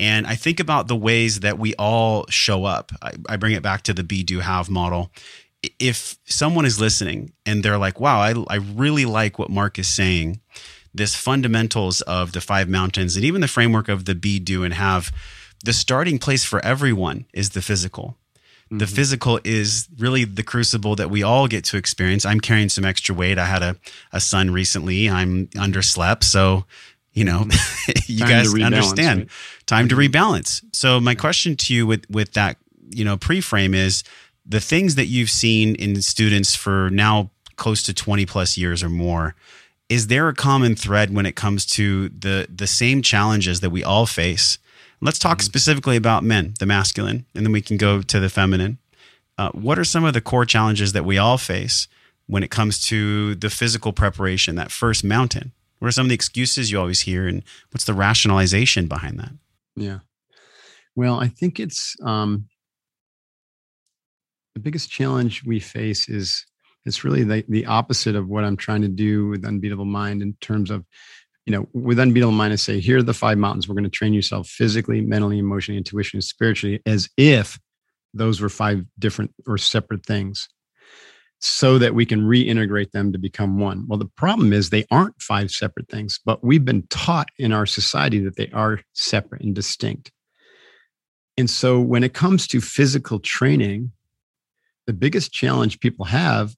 Speaker 2: And I think about the ways that we all show up. I, I bring it back to the be, do, have model. If someone is listening and they're like, wow, I, I really like what Mark is saying, this fundamentals of the five mountains and even the framework of the be, do, and have, the starting place for everyone is the physical. The mm-hmm. physical is really the crucible that we all get to experience. I'm carrying some extra weight. I had a, a son recently. I'm underslept. So, you know, mm-hmm. (laughs) you
Speaker 1: Time
Speaker 2: guys understand
Speaker 1: right?
Speaker 2: time to mm-hmm. rebalance. So my question to you with, with that, you know, pre-frame is the things that you've seen in students for now close to 20 plus years or more. Is there a common thread when it comes to the, the same challenges that we all face? Let's talk specifically about men, the masculine, and then we can go to the feminine. Uh, what are some of the core challenges that we all face when it comes to the physical preparation, that first mountain? What are some of the excuses you always hear, and what's the rationalization behind that?
Speaker 1: Yeah. Well, I think it's um, the biggest challenge we face is it's really the, the opposite of what I'm trying to do with Unbeatable Mind in terms of, you know, with Unbeatable Mind, I say, here are the five mountains. We're going to train yourself physically, mentally, emotionally, intuition, and spiritually, as if those were five different or separate things so that we can reintegrate them to become one. Well, the problem is they aren't five separate things, but we've been taught in our society that they are separate and distinct. And so when it comes to physical training, the biggest challenge people have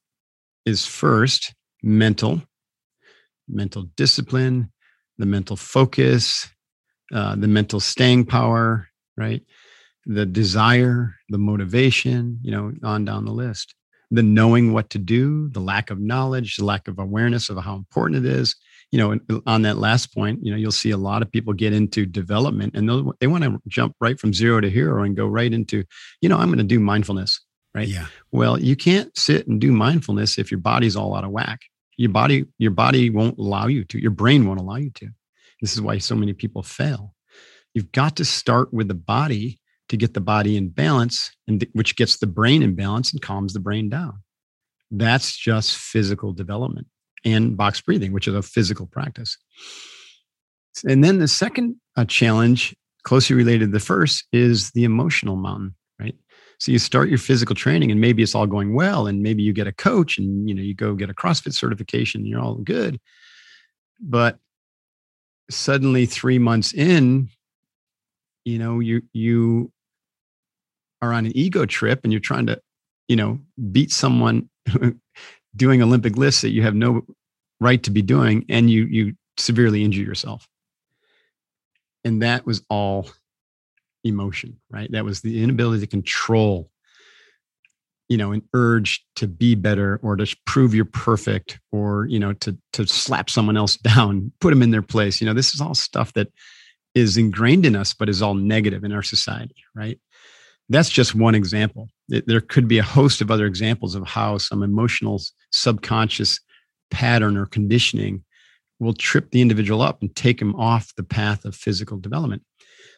Speaker 1: is first mental, mental discipline, the mental focus, uh, the mental staying power, right? The desire, the motivation, you know, on down the list the knowing what to do, the lack of knowledge, the lack of awareness of how important it is. You know, on that last point, you know, you'll see a lot of people get into development and they want to jump right from zero to hero and go right into, you know, I'm going to do mindfulness, right?
Speaker 2: Yeah.
Speaker 1: Well, you can't sit and do mindfulness if your body's all out of whack. Your body, your body won't allow you to. Your brain won't allow you to. This is why so many people fail. You've got to start with the body to get the body in balance, and th- which gets the brain in balance and calms the brain down. That's just physical development and box breathing, which is a physical practice. And then the second uh, challenge, closely related to the first, is the emotional mountain? So you start your physical training, and maybe it's all going well, and maybe you get a coach, and you know you go get a CrossFit certification, and you're all good. But suddenly, three months in, you know you you are on an ego trip, and you're trying to, you know, beat someone (laughs) doing Olympic lifts that you have no right to be doing, and you you severely injure yourself. And that was all emotion, right? That was the inability to control, you know, an urge to be better or to prove you're perfect or, you know, to to slap someone else (laughs) down, put them in their place. You know, this is all stuff that is ingrained in us, but is all negative in our society, right? That's just one example. There could be a host of other examples of how some emotional subconscious pattern or conditioning will trip the individual up and take them off the path of physical development.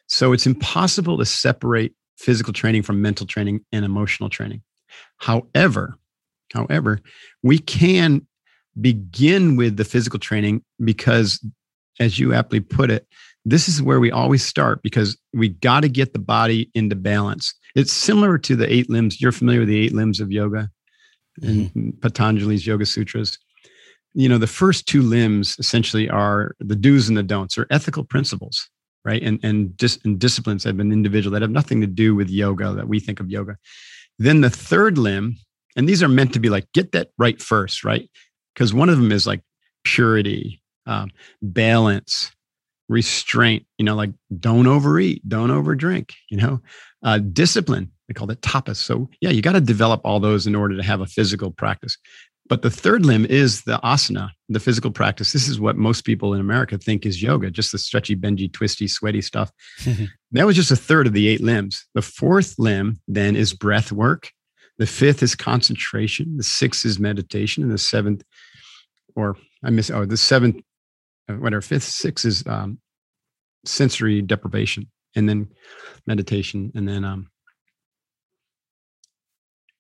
Speaker 1: So it's impossible to separate physical training from mental training and emotional training. However, however, we can begin with the physical training because, as you aptly put it, this is where we always start because we got to get the body into balance. It's similar to the eight limbs. You're familiar with the eight limbs of yoga and mm-hmm. Patanjali's Yoga Sutras. You know, the first two limbs essentially are the do's and the don'ts, or ethical principles, right? And and, dis- and disciplines have been individual that have nothing to do with yoga that we think of yoga. Then the third limb, and these are meant to be like get that right first, right? Because one of them is like purity, um, balance, restraint. You know, like don't overeat, don't overdrink. You know, uh, discipline. They call it tapas. So yeah, you got to develop all those in order to have a physical practice. But the third limb is the asana, the physical practice. This is what most people in America think is yoga, just the stretchy, bendy, twisty, sweaty stuff. (laughs) that was just a third of the eight limbs. The fourth limb then is breath work. The fifth is concentration. The sixth is meditation. And the seventh, or I miss, oh, the seventh, uh, whatever, fifth, sixth is um, sensory deprivation. And then meditation. And then, um,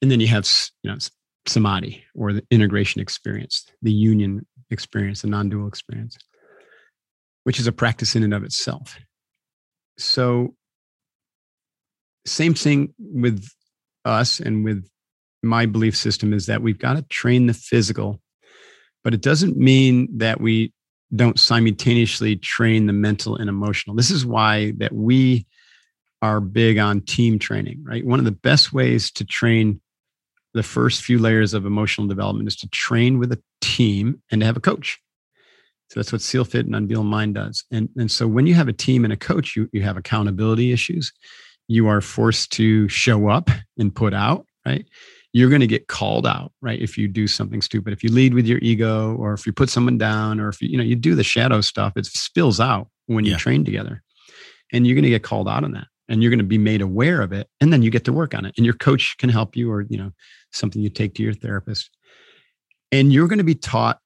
Speaker 1: and then you have, you know, samadhi or the integration experience, the union experience, the non dual experience, which is a practice in and of itself. So, same thing with us and with my belief system is that we've got to train the physical, but it doesn't mean that we don't simultaneously train the mental and emotional. This is why that we are big on team training, right? One of the best ways to train the first few layers of emotional development is to train with a team and to have a coach. So that's what SEAL Fit and Unbeatable Mind does. And, and so when you have a team and a coach, you, you have accountability issues. You are forced to show up and put out, right? You're going to get called out, right? If you do something stupid, if you lead with your ego or if you put someone down or if you, you know, you do the shadow stuff, it spills out when you yeah. train together and you're going to get called out on that and you're going to be made aware of it. And then you get to work on it and your coach can help you or, you know, something you take to your therapist. And you're going to be taught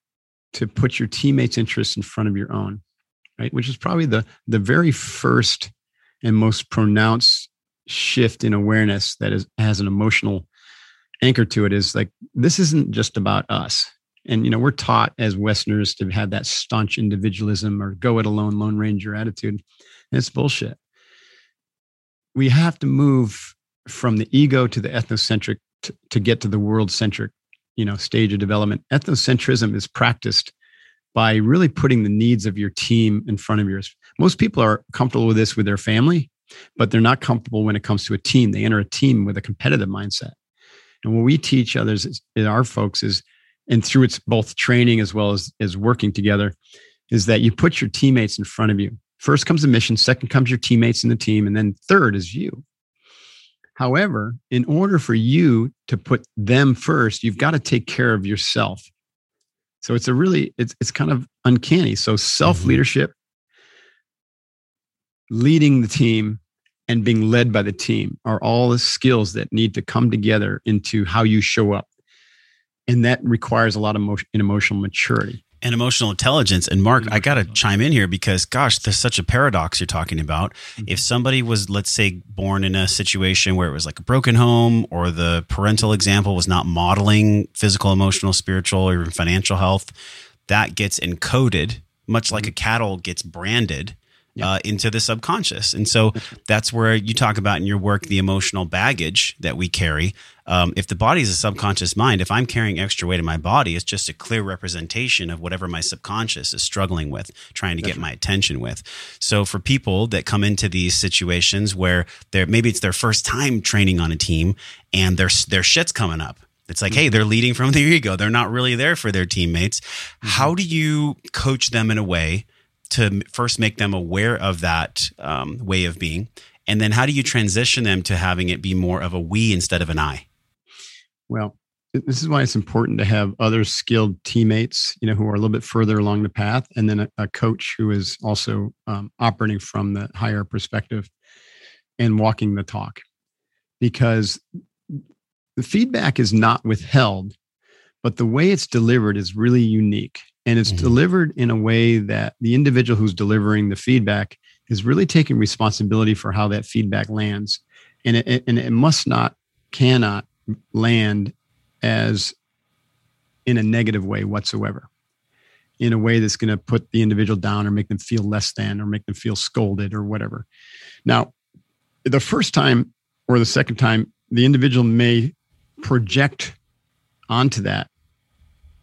Speaker 1: to put your teammates' interests in front of your own, right? Which is probably the the very first and most pronounced shift in awareness that is has an emotional anchor to it is like this isn't just about us and you know we're taught as westerners to have that staunch individualism or go it alone lone ranger attitude and it's bullshit we have to move from the ego to the ethnocentric to, get to the world centric you know stage of development. Ethnocentrism is practiced by really putting the needs of your team in front of yours. Most people are comfortable with this with their family but they're not comfortable when it comes to a team. They enter a team with a competitive mindset. And what we teach others is, our folks is and through its both training as well as as working together is that you put your teammates in front of you first comes the mission second comes your teammates in the team and then third is you However, in order for you to put them first, you've got to take care of yourself. So it's a really it's it's kind of uncanny. So self leadership, mm-hmm. leading the team, and being led by the team are all the skills that need to come together into how you show up, and that requires a lot of emotion, emotional maturity
Speaker 2: and emotional intelligence. And Mark, I got to chime in here because, gosh, there's such a paradox you're talking about. Mm-hmm. If somebody was, let's say, born in a situation where it was like a broken home or the parental example was not modeling physical, emotional, spiritual, or even financial health, that gets encoded, much like a mm-hmm. cattle gets branded yeah. uh, into the subconscious. And so that's where you talk about in your work the emotional baggage that we carry. Um, if the body is a subconscious mind, if I'm carrying extra weight in my body, it's just a clear representation of whatever my subconscious is struggling with, trying to get my attention with. So for people that come into these situations where they're maybe it's their first time training on a team and their their shit's coming up. It's like, hey, they're leading from their ego. They're not really there for their teammates. Mm-hmm. How do you coach them in a way to first make them aware of that um, way of being? And then how do you transition them to having it be more of a we instead of an I?
Speaker 1: Well, this is why it's important to have other skilled teammates, you know, who are a little bit further along the path, and then a, a coach who is also um, operating from the higher perspective and walking the talk. Because the feedback is not withheld, but the way it's delivered is really unique and it's mm-hmm. delivered in a way that the individual who's delivering the feedback is really taking responsibility for how that feedback lands and it, and it must not cannot land as in a negative way whatsoever, in a way that's going to put the individual down or make them feel less than or make them feel scolded or whatever. Now, the first time or the second time, the individual may project onto that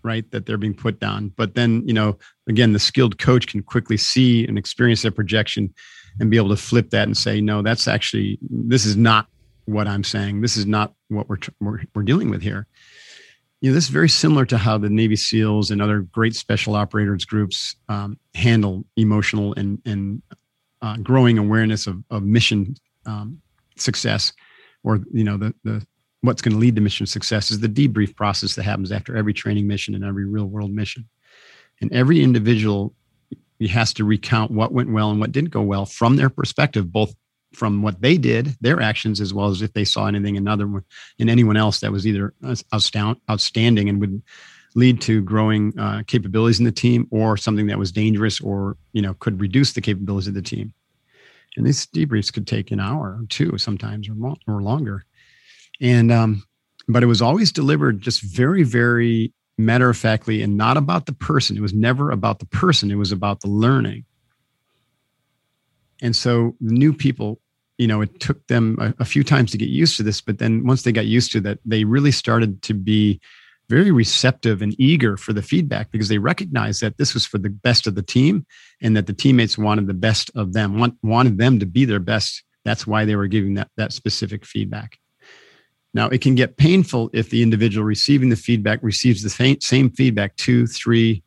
Speaker 1: right that they're being put down. But then you know again the skilled coach can quickly see and experience that projection and be able to flip that and say no that's actually this is not what i'm saying. This is not what we're we're, we're dealing with here. You know this is very similar to how the navy seals and other great special operators groups um, handle emotional and and uh, growing awareness of, of mission um, success or you know the the what's going to lead to mission success is the debrief process that happens after every training mission and every real world mission. And every individual has to recount what went well and what didn't go well from their perspective, both from what they did, their actions, as well as if they saw anything in another in anyone else that was either outstanding and would lead to growing uh, capabilities in the team, or something that was dangerous or you know could reduce the capabilities of the team. And these debriefs could take an hour or two, sometimes or, more, or longer and um, but it was always delivered just very very matter of factly and not about the person. It was never about the person. It was about the learning. And so new people you know it took them a, a, few times to get used to this but then once they got used to that they really started to be very receptive and eager for the feedback because they recognized that this was for the best of the team and that the teammates wanted the best of them want, wanted them to be their best. That's why they were giving that that specific feedback now, it can get painful if the individual receiving the feedback receives the same feedback two, three,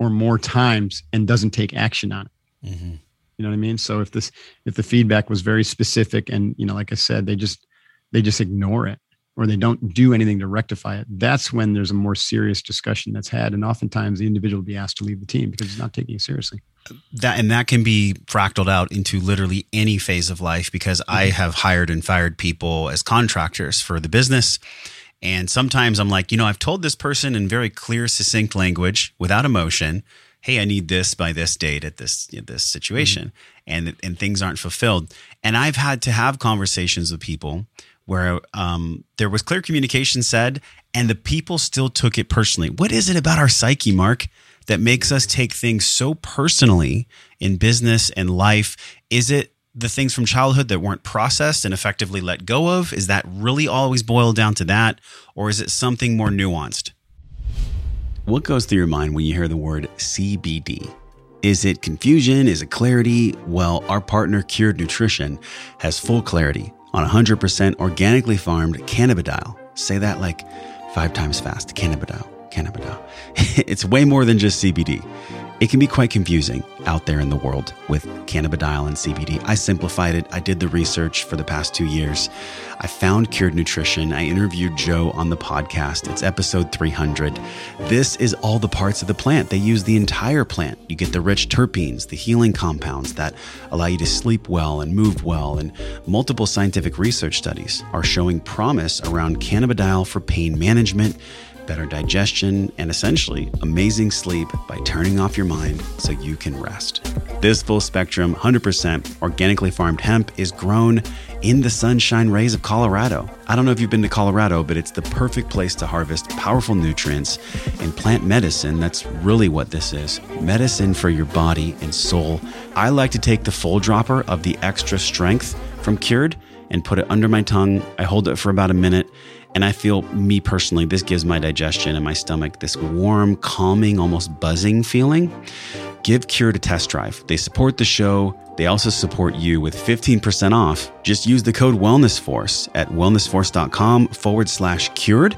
Speaker 1: or more times and doesn't take action on it. Mm-hmm. You know what I mean? So if this, if the feedback was very specific, and you know, like I said, they just they just ignore it or they don't do anything to rectify it, that's when there's a more serious discussion that's had, and oftentimes the individual will be asked to leave the team because he's not taking it seriously
Speaker 2: that and that can be fractaled out into literally any phase of life because mm-hmm. I have hired and fired people as contractors for the business. And sometimes I'm like, you know, I've told this person in very clear, succinct language without emotion, hey, I need this by this date at this at this situation, mm-hmm. and and things aren't fulfilled. And I've had to have conversations with people where um, there was clear communication said, and the people still took it personally. What is it about our psyche, Mark? That makes us take things so personally in business and life? Is it the things from childhood that weren't processed and effectively let go of? Is that really always boiled down to that? Or is it something more nuanced? What goes through your mind when you hear the word CBD? Is it confusion? Is it clarity? Well, our partner Cured Nutrition has full clarity on 100% organically farmed cannabidiol. Say that like five times fast cannabidiol cannabidiol. (laughs) it's way more than just CBD. It can be quite confusing out there in the world with cannabidiol and CBD. I simplified it. I did the research for the past two years. I found Cured Nutrition. I interviewed Joe on the podcast. It's episode 300. This is all the parts of the plant. They use the entire plant. You get the rich terpenes, the healing compounds that allow you to sleep well and move well. And multiple scientific research studies are showing promise around cannabidiol for pain management better digestion, and essentially amazing sleep by turning off your mind so you can rest. This full spectrum, 100% organically farmed hemp is grown in the sunshine rays of Colorado. I don't know if you've been to Colorado, but it's the perfect place to harvest powerful nutrients and plant medicine. That's really what this is medicine for your body and soul. I like to take the full dropper of the extra strength from Cured and put it under my tongue. I hold it for about a minute and I feel, me personally, this gives my digestion and my stomach this warm, calming, almost buzzing feeling. Give Cured a test drive. They support the show. They also support you with 15% off. Just use the code WellnessForce at wellnessforce.com forward slash cured,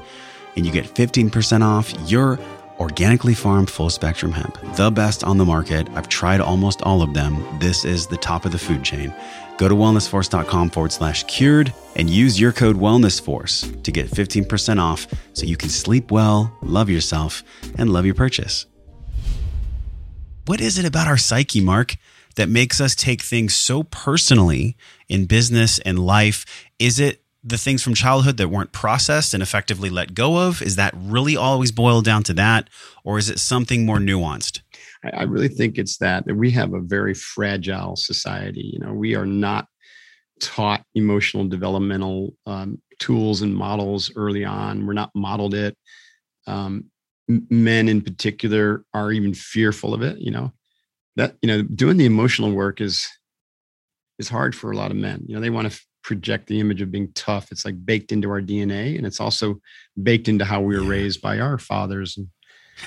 Speaker 2: and you get 15% off your organically farmed full spectrum hemp. The best on the market. I've tried almost all of them. This is the top of the food chain. Go to wellnessforce.com forward slash cured and use your code WellnessForce to get 15% off so you can sleep well, love yourself, and love your purchase. What is it about our psyche, Mark, that makes us take things so personally in business and life? Is it the things from childhood that weren't processed and effectively let go of? Is that really always boiled down to that? Or is it something more nuanced?
Speaker 1: I, I really think it's that that we have a very fragile society. You know, we are not taught emotional developmental um, tools and models early on. We're not modeled it. Um, men in particular are even fearful of it. You know, that you know, doing the emotional work is is hard for a lot of men. You know, they want to project the image of being tough. It's like baked into our DNA, and it's also baked into how we were yeah. raised by our fathers and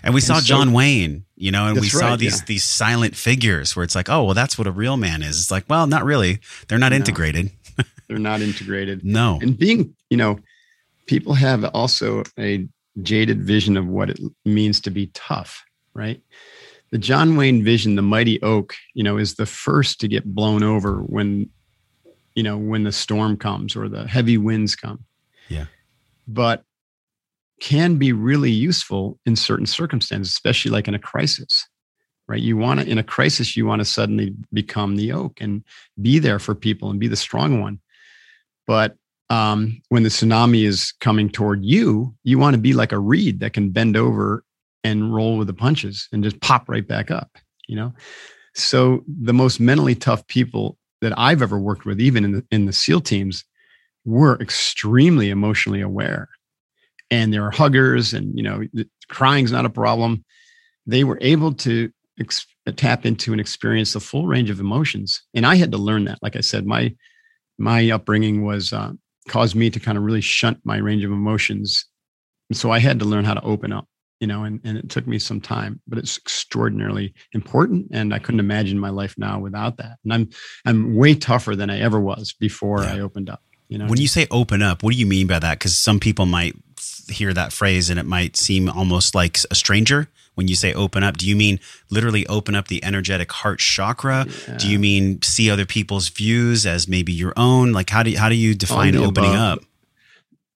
Speaker 2: and we saw so, John Wayne, you know, and we saw these yeah. these silent figures where it's like, oh, well, that's what a real man is. It's like, well, not really. They're not no, integrated. (laughs)
Speaker 1: they're not integrated.
Speaker 2: No.
Speaker 1: And being, you know, people have also a jaded vision of what it means to be tough, right? The John Wayne vision, the mighty oak, you know, is the first to get blown over when, you know, when the storm comes or the heavy winds come.
Speaker 2: Yeah.
Speaker 1: But can be really useful in certain circumstances, especially like in a crisis, right? You want to, in a crisis, you want to suddenly become the oak and be there for people and be the strong one. But um, when the tsunami is coming toward you, you want to be like a reed that can bend over and roll with the punches and just pop right back up, you know? So the most mentally tough people that I've ever worked with, even in the, in the SEAL teams, were extremely emotionally aware and there are huggers and you know crying's not a problem. They were able to ex- tap into and experience the full range of emotions. And i had to learn that. Like i said my my upbringing was uh, caused me to kind of really shunt my range of emotions. And so i had to learn how to open up you know and, and it took me some time but it's extraordinarily important and i couldn't imagine my life now without that. And i'm i'm way tougher than i ever was before yeah. i opened up you know
Speaker 2: when you say open up what do you mean by that? Because some people might hear that phrase and it might seem almost like a stranger when you say open up. Do you mean literally open up the energetic heart chakra? Yeah. do you mean see other people's views as maybe your own? Like how do you, how do you define opening above. up?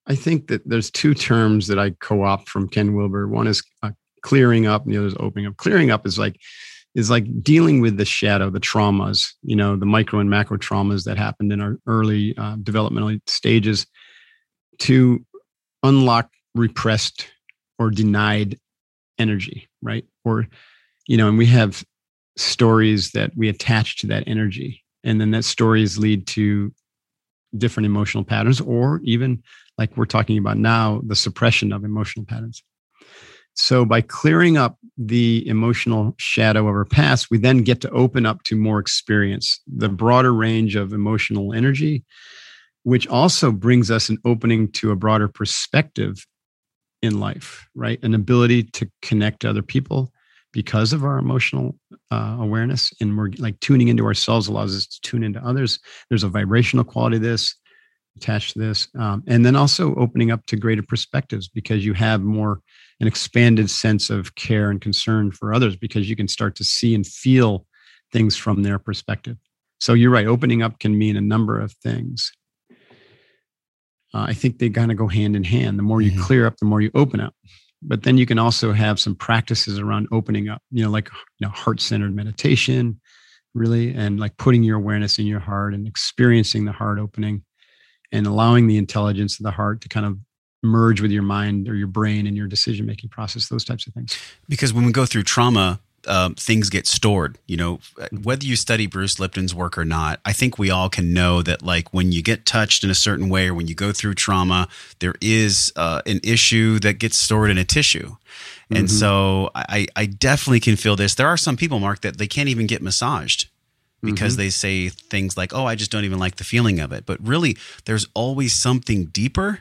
Speaker 1: I think that there's two terms that i co-opt from ken wilber. One is uh, clearing up and the other is opening up. Clearing up is like is like dealing with the shadow the traumas you know the micro and macro traumas that happened in our early uh, developmental stages to unlock repressed or denied energy, right? Or, you know, and we have stories that we attach to that energy. And then that stories lead to different emotional patterns, or even like we're talking about now, the suppression of emotional patterns. So, by clearing up the emotional shadow of our past, we then get to open up to more experience, the broader range of emotional energy, which also brings us an opening to a broader perspective in life, right? An ability to connect to other people because of our emotional uh, awareness. And we're like tuning into ourselves allows us to tune into others. There's a vibrational quality this attached to this. Um, and then also opening up to greater perspectives because you have more an expanded sense of care and concern for others because you can start to see and feel things from their perspective. So you're right, opening up can mean a number of things uh, I think they kind of go hand in hand. The more you mm-hmm. clear up, the more you open up. But then you can also have some practices around opening up, you know, like you know, heart centered meditation, really, and like putting your awareness in your heart and experiencing the heart opening and allowing the intelligence of the heart to kind of merge with your mind or your brain and your decision making process, those types of things.
Speaker 2: Because when we go through trauma, um, things get stored. You know, whether you study Bruce Lipton's work or not, I think we all can know that, like, when you get touched in a certain way or when you go through trauma, there is uh, an issue that gets stored in a tissue. And mm-hmm. so I, I definitely can feel this. There are some people, Mark, that they can't even get massaged because mm-hmm. they say things like, oh, I just don't even like the feeling of it. But really, there's always something deeper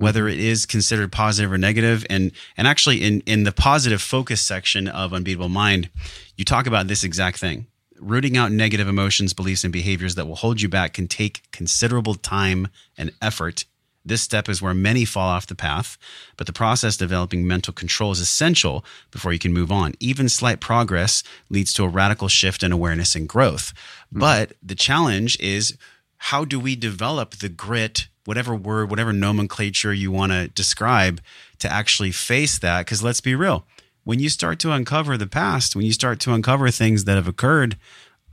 Speaker 2: whether it is considered positive or negative and and actually in in the positive focus section of unbeatable mind you talk about this exact thing rooting out negative emotions beliefs and behaviors that will hold you back can take considerable time and effort this step is where many fall off the path, but the process developing mental control is essential before you can move on. Even slight progress leads to a radical shift in awareness and growth. Mm-hmm. But the challenge is how do we develop the grit whatever word, whatever nomenclature you want to describe to actually face that. Because let's be real, when you start to uncover the past, when you start to uncover things that have occurred,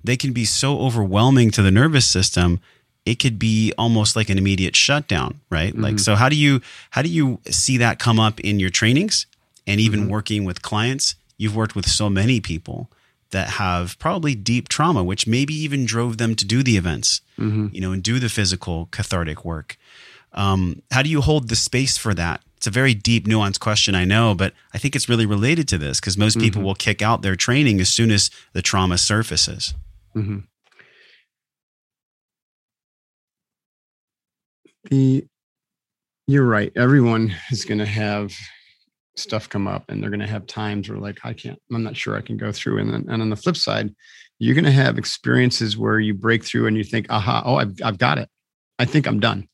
Speaker 2: they can be so overwhelming to the nervous system. It could be almost like an immediate shutdown, right? Mm-hmm. Like, so how do you how do you see that come up in your trainings and even mm-hmm. working with clients? You've worked with so many people that have probably deep trauma, which maybe even drove them to do the events, mm-hmm. you know, and do the physical cathartic work. Um, how do you hold the space for that? It's a very deep, nuanced question, I know, but I think it's really related to this because most people
Speaker 1: Mhm.
Speaker 2: will kick out their training as soon as the trauma surfaces.
Speaker 1: hmm The you're right. Everyone is going to have stuff come up, and they're going to have times where like I can't. I'm not sure I can go through. And then, and on the flip side, you're going to have experiences where you break through and you think, "Aha! Oh, I've I've got it. I think I'm done."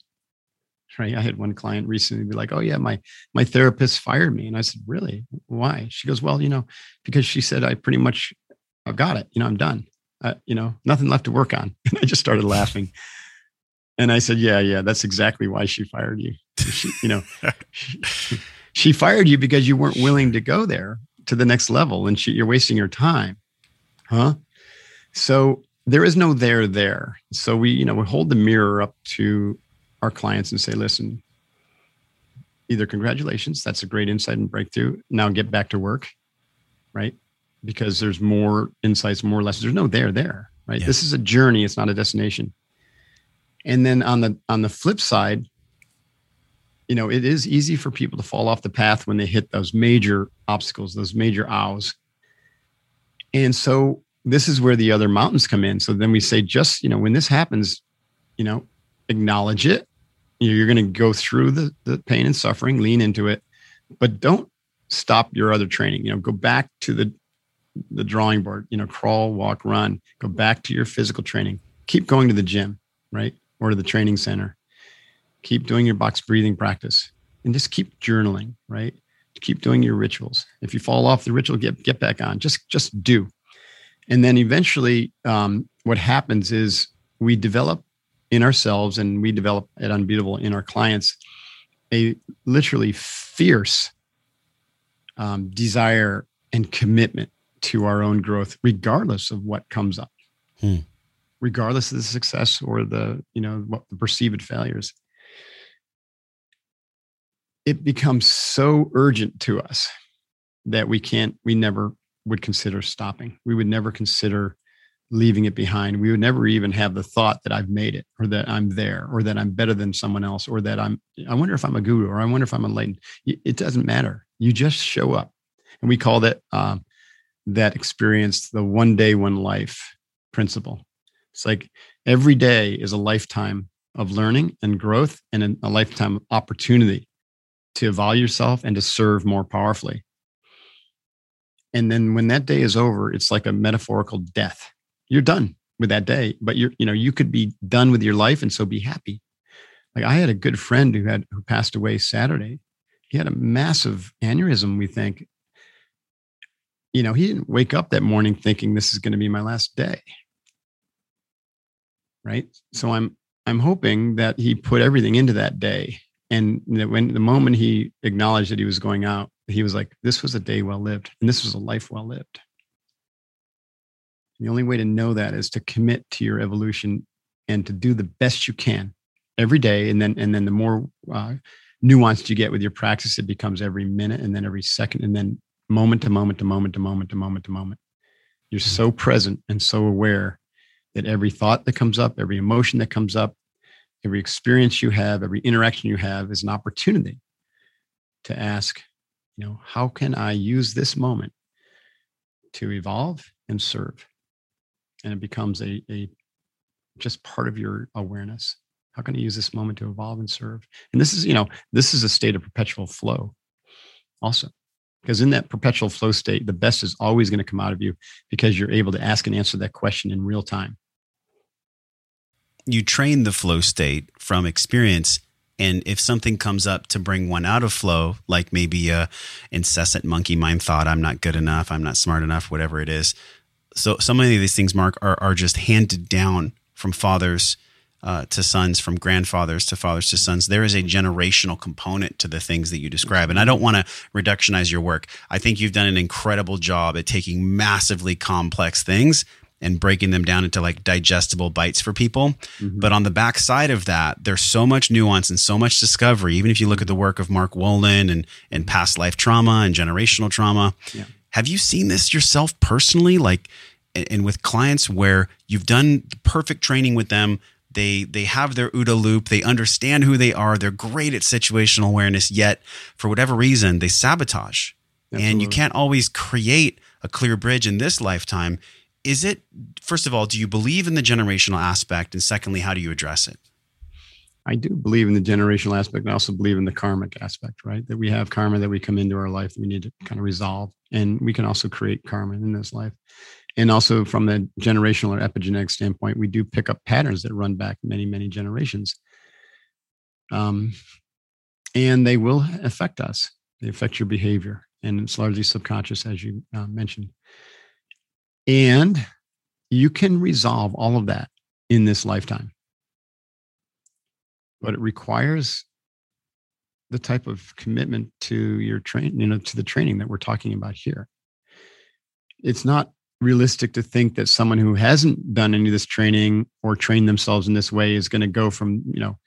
Speaker 1: Right. I had one client recently be like, "Oh yeah, my my therapist fired me," and I said, "Really? Why?" She goes, "Well, you know, because she said I pretty much I've got it. You know, I'm done." uh, you know, nothing left to work on. (laughs) And I just started laughing. And I said, yeah, yeah, that's exactly why she fired you. She, you know, (laughs) she, fired you because you weren't willing to go there to the next level and she, you're wasting your time. Huh? So there is no there there. So we, you know, we hold the mirror up to our clients and say, listen, either congratulations, that's a great insight and breakthrough. Now get back to work. Right because there's more insights, more lessons. There's no there there, right?
Speaker 2: Yeah.
Speaker 1: This is a journey, it's not a destination. And then on the on the flip side, you know, it is easy for people to fall off the path when they hit those major obstacles, those major ows. And so this is where the other mountains come in. So then we say, just, you know, when this happens, you know, acknowledge it. You're going to go through the, the pain and suffering, lean into it, but don't stop your other training. You know, go back to the the drawing board, you know, crawl, walk, run, go back to your physical training. Keep going to the gym, right? Or to the training center. Keep doing your box breathing practice and just keep journaling, right? Keep doing your rituals. If you fall off the ritual, get get back on. Just just do. And then eventually um, what happens is we develop in ourselves and we develop at Unbeatable in our clients a literally fierce um, desire and commitment to our own growth, regardless of what comes up,
Speaker 2: Hmm.
Speaker 1: regardless of the success or the you know what the perceived failures. It becomes so urgent to us that we can't, we never would consider stopping. We would never consider leaving it behind. We would never even have the thought that I've made it or that I'm there or that I'm better than someone else or that I'm, I wonder if I'm a guru or I wonder if I'm enlightened. It doesn't matter. You just show up. And we call that, um, that experience the one day, one life principle. It's like every day is a lifetime of learning and growth and a- a lifetime of opportunity to evolve yourself and to serve more powerfully. And then when that day is over, it's like a metaphorical death. You're done with that day, but you're, you know, you could be done with your life and so be happy. Like I had a good friend who had who passed away Saturday. He had a massive aneurysm, we think. You know, he didn't wake up that morning thinking this is going to be my last day. Right. So I'm I'm hoping that he put everything into that day. And when the moment he acknowledged that he was going out, he was like, this was a day well lived, and this was a life well lived. The only way to know that is to commit to your evolution and to do the best you can every day. And then, and then the more uh, nuanced you get with your practice, it becomes every minute and then every second and then moment to moment to moment to moment to moment to moment. You're so present and so aware that every thought that comes up, every emotion that comes up, every experience you have, every interaction you have is an opportunity to ask, you know, how can I use this moment to evolve and serve? And it becomes a, a just part of your awareness. How can I use this moment to evolve and serve? And this is, you know, this is a state of perpetual flow also. Because in that perpetual flow state, the best is always going to come out of you because you're able to ask and answer that question in real time.
Speaker 2: You train the flow state from experience. And if something comes up to bring one out of flow, like maybe a incessant monkey mind thought, I'm not good enough, I'm not smart enough, whatever it is. So so many of these things, Mark, are, are just handed down from fathers uh, to sons, from grandfathers to fathers to sons. There is a generational component to the things that you describe. And I don't want to reductionize your work. I think you've done an incredible job at taking massively complex things and breaking them down into like digestible bites for people. Mm-hmm. But on the backside of that, there's so much nuance and so much discovery. Even if you look at the work of Mark Wolynn and, and past life trauma and generational trauma,
Speaker 1: Yeah.
Speaker 2: have you seen this yourself personally? Like, and with clients where you've done the perfect training with them, they they have their OODA loop, they understand who they are, they're great at situational awareness, yet for whatever reason they sabotage. And you can't always create a clear bridge in this lifetime. Is it first of all, do you believe in the generational aspect? And secondly, how do you address it?
Speaker 1: I do believe in the generational aspect. I also believe in the karmic aspect, right? That we have karma that we come into our life that we need to kind of resolve. And we can also create karma in this life. And also from the generational or epigenetic standpoint, we do pick up patterns that run back many, many generations. Um, and they will affect us. They affect your behavior. And it's largely subconscious, as you uh, mentioned. And you can resolve all of that in this lifetime. But it requires the type of commitment to your train you know to the training that we're talking about here. It's not realistic to think that someone who hasn't done any of this training or trained themselves in this way is going to go from you know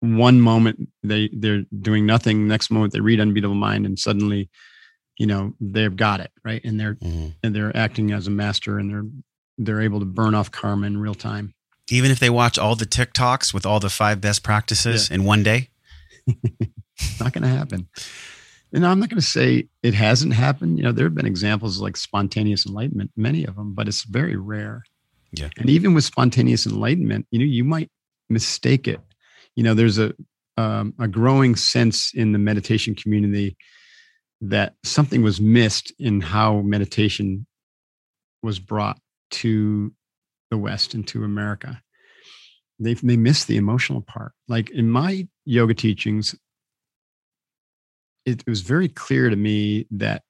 Speaker 1: one moment they they're doing nothing next moment they read unbeatable mind and suddenly you know they've got it right and they're and they're acting as a master and they're they're able to burn off karma in real time
Speaker 2: Even if they watch all the TikToks with all the five best practices in one day?
Speaker 1: It's (laughs) not going to happen. And I'm not going to say it hasn't happened. You know, there have been examples like spontaneous enlightenment, many of them, but it's very rare.
Speaker 2: Yeah.
Speaker 1: And even with spontaneous enlightenment, you know, you might mistake it. You know, there's a um, a growing sense in the meditation community that something was missed in how meditation was brought to the West and to America. They they missed the emotional part. Like in my yoga teachings, it was very clear to me that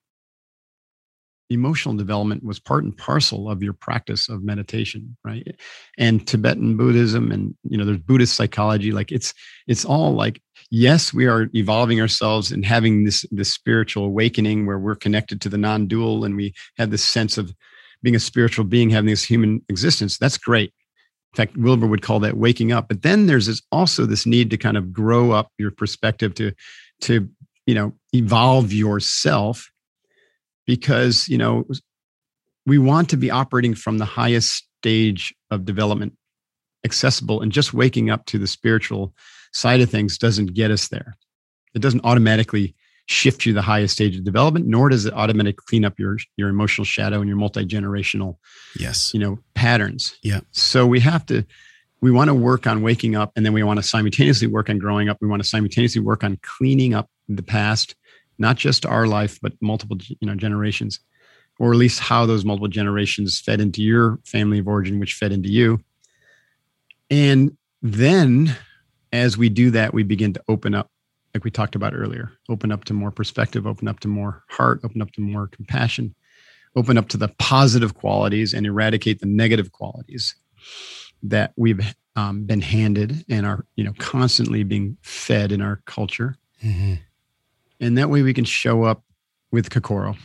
Speaker 1: emotional development was part and parcel of your practice of meditation right and tibetan buddhism and you know there's buddhist psychology like it's it's all like yes we are evolving ourselves and having this this spiritual awakening where we're connected to the non-dual and we have this sense of being a spiritual being having this human existence. That's great. In fact Wilber would call that waking up. But then there's this also this need to kind of grow up your perspective to to you know evolve yourself because you know we want to be operating from the highest stage of development accessible and just waking up to the spiritual side of things doesn't get us there it doesn't automatically shift you to the highest stage of development nor does it automatically clean up your your emotional shadow and your multi-generational
Speaker 2: Yes.
Speaker 1: you know patterns
Speaker 2: Yeah.
Speaker 1: so we have to we want to work on waking up and then we want to simultaneously work on growing up we want to simultaneously work on cleaning up the past not just our life but multiple you know generations or at least how those multiple generations fed into your family of origin which fed into you and then as we do that we begin to open up like we talked about earlier open up to more perspective open up to more heart open up to more compassion open up to the positive qualities and eradicate the negative qualities that we've um, been handed and are you know constantly being fed in our culture
Speaker 2: Mhm.
Speaker 1: and that way we can show up with kokoro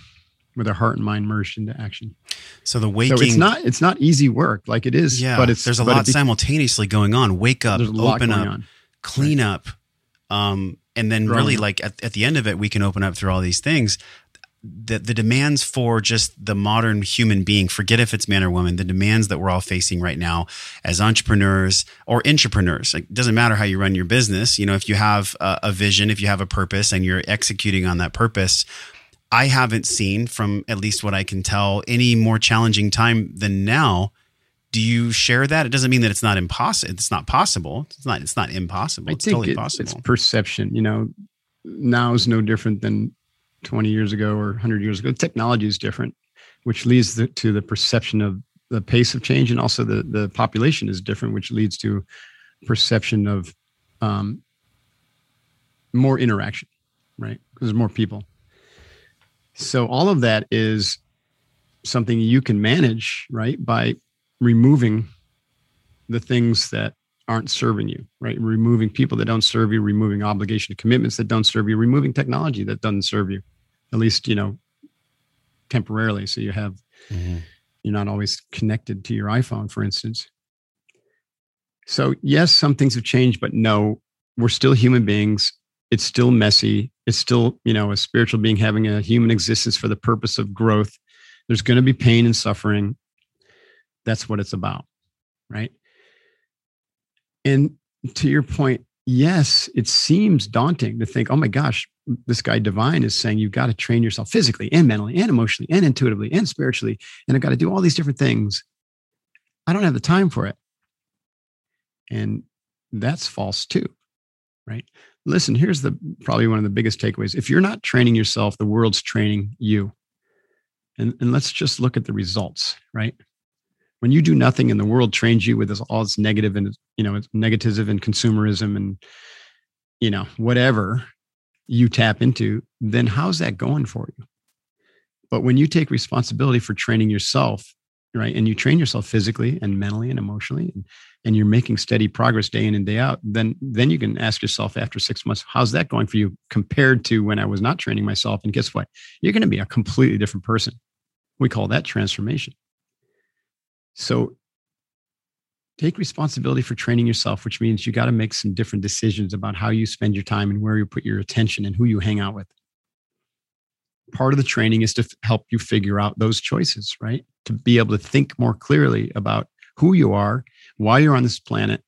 Speaker 1: with our heart and mind merged into action
Speaker 2: So the waking.
Speaker 1: so it's not it's not easy work like it is
Speaker 2: yeah,
Speaker 1: but it's
Speaker 2: there's a
Speaker 1: it
Speaker 2: lot
Speaker 1: be-
Speaker 2: simultaneously going on. Wake up,
Speaker 1: there's a lot
Speaker 2: open
Speaker 1: going
Speaker 2: up,
Speaker 1: on
Speaker 2: clean up, um, and then really like at, at the end of it, we can open up through all these things. The, the demands for just the modern human being, forget if it's man or woman, the demands that we're all facing right now as entrepreneurs or intrapreneurs. Like, it doesn't matter how you run your business. You know, if you have a, a vision, if you have a purpose and you're executing on that purpose, I haven't seen from at least what I can tell any more challenging time than now. Do you share that? It doesn't mean that it's not impossible. It's not possible. It's not. It's not impossible.
Speaker 1: I
Speaker 2: it's totally
Speaker 1: it-
Speaker 2: possible.
Speaker 1: it's perception you know now is no different than 20 years ago or 100 years ago technology is different which leads the, to the perception of the pace of change and also the the population is different which leads to perception of um, more interaction right because there's more people so all of that is something you can manage right by removing the things that aren't serving you, right? Removing people that don't serve you, removing obligation commitments that don't serve you, removing technology that doesn't serve you, at least, you know, temporarily. So you have,
Speaker 2: Mhm.
Speaker 1: you're not always connected to your iPhone, for instance. So, yes, some things have changed, but no, we're still human beings. It's still messy. It's still, you know, a spiritual being having a human existence for the purpose of growth. There's going to be pain and suffering. That's what it's about, right? And to your point, yes, it seems daunting to think, oh my gosh, this guy divine is saying you've got to train yourself physically and mentally and emotionally and intuitively and spiritually. And I've got to do all these different things. I don't have the time for it. And that's false too, right? Listen, here's the probably one of the biggest takeaways. If you're not training yourself, the world's training you. And, and let's just look at the results, right? When you do nothing and the world trains you with this, all this negative and you know, it's negativism and consumerism and you know, whatever you tap into, then how's that going for you? But when you take responsibility for training yourself, right, and you train yourself physically and mentally and emotionally, and, and you're making steady progress day in and day out, then then you can ask yourself after six months, how's that going for you compared to when I was not training myself? And guess what? You're going to be a completely different person. We call that transformation. So take responsibility for training yourself, which means you got to make some different decisions about how you spend your time and where you put your attention and who you hang out with. Part of the training is to help you figure out those choices, right? To be able to think more clearly about who you are, why you're on this planet,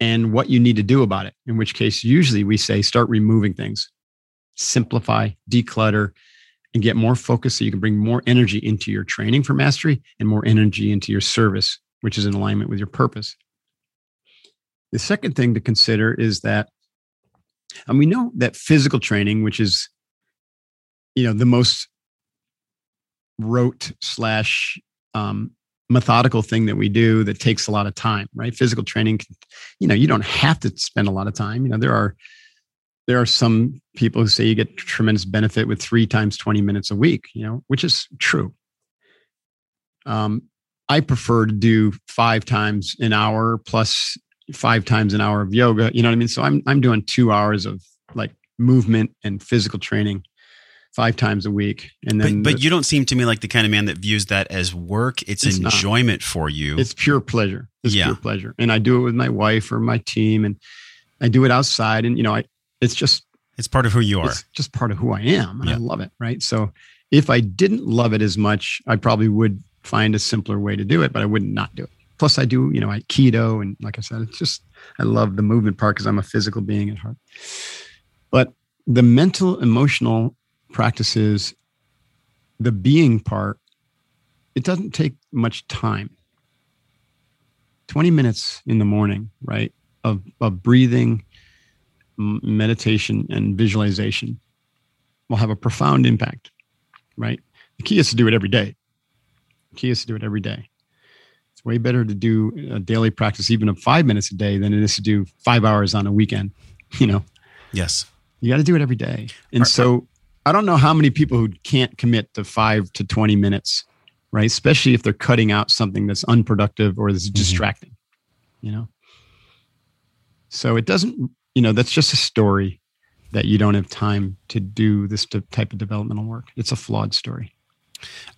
Speaker 1: and what you need to do about it. In which case, usually we say start removing things, simplify, declutter, and get more focus so you can bring more energy into your training for mastery and more energy into your service which is in alignment with your purpose. The second thing to consider is that, and we know that physical training, which is, you know, the most rote slash um, methodical thing that we do that takes a lot of time, right? Physical training, you know, you don't have to spend a lot of time. You know, there are there are some people who say you get tremendous benefit with three times 20 minutes a week, you know, which is true. Um, I prefer to do five times an hour plus five times an hour of yoga. You know what I mean? So I'm I'm doing two hours of like movement and physical training five times a week. And then
Speaker 2: But, but the, you don't seem to me like the kind of man that views that as work. It's, it's enjoyment not. for you.
Speaker 1: It's pure pleasure. It's yeah. pure pleasure. And I do it with my wife or my team and I do it outside and you know, I it's just
Speaker 2: it's part of who you are. It's
Speaker 1: just part of who I am. And yeah. I love it. Right. So if I didn't love it as much, I probably would find a simpler way to do it, but I would not do it. Plus, I do, you know, I keto, and like I said, it's just I love the movement part because I'm a physical being at heart. But the mental, emotional practices, the being part, it doesn't take much time. 20 minutes in the morning, right, of, of breathing, meditation, and visualization will have a profound impact, right? The key is to do it every day The key is to do it every day. It's way better to do a daily practice, even of five minutes a day, than it is to do five hours on a weekend. (laughs) You know.
Speaker 2: Yes.
Speaker 1: You got to do it every day. And so I don't know how many people who can't commit to five to 20 minutes, right? Especially if they're cutting out something that's unproductive or that's mm-hmm. distracting, you know? So it doesn't, you know, that's just a story that you don't have time to do this type of developmental work. It's a flawed story.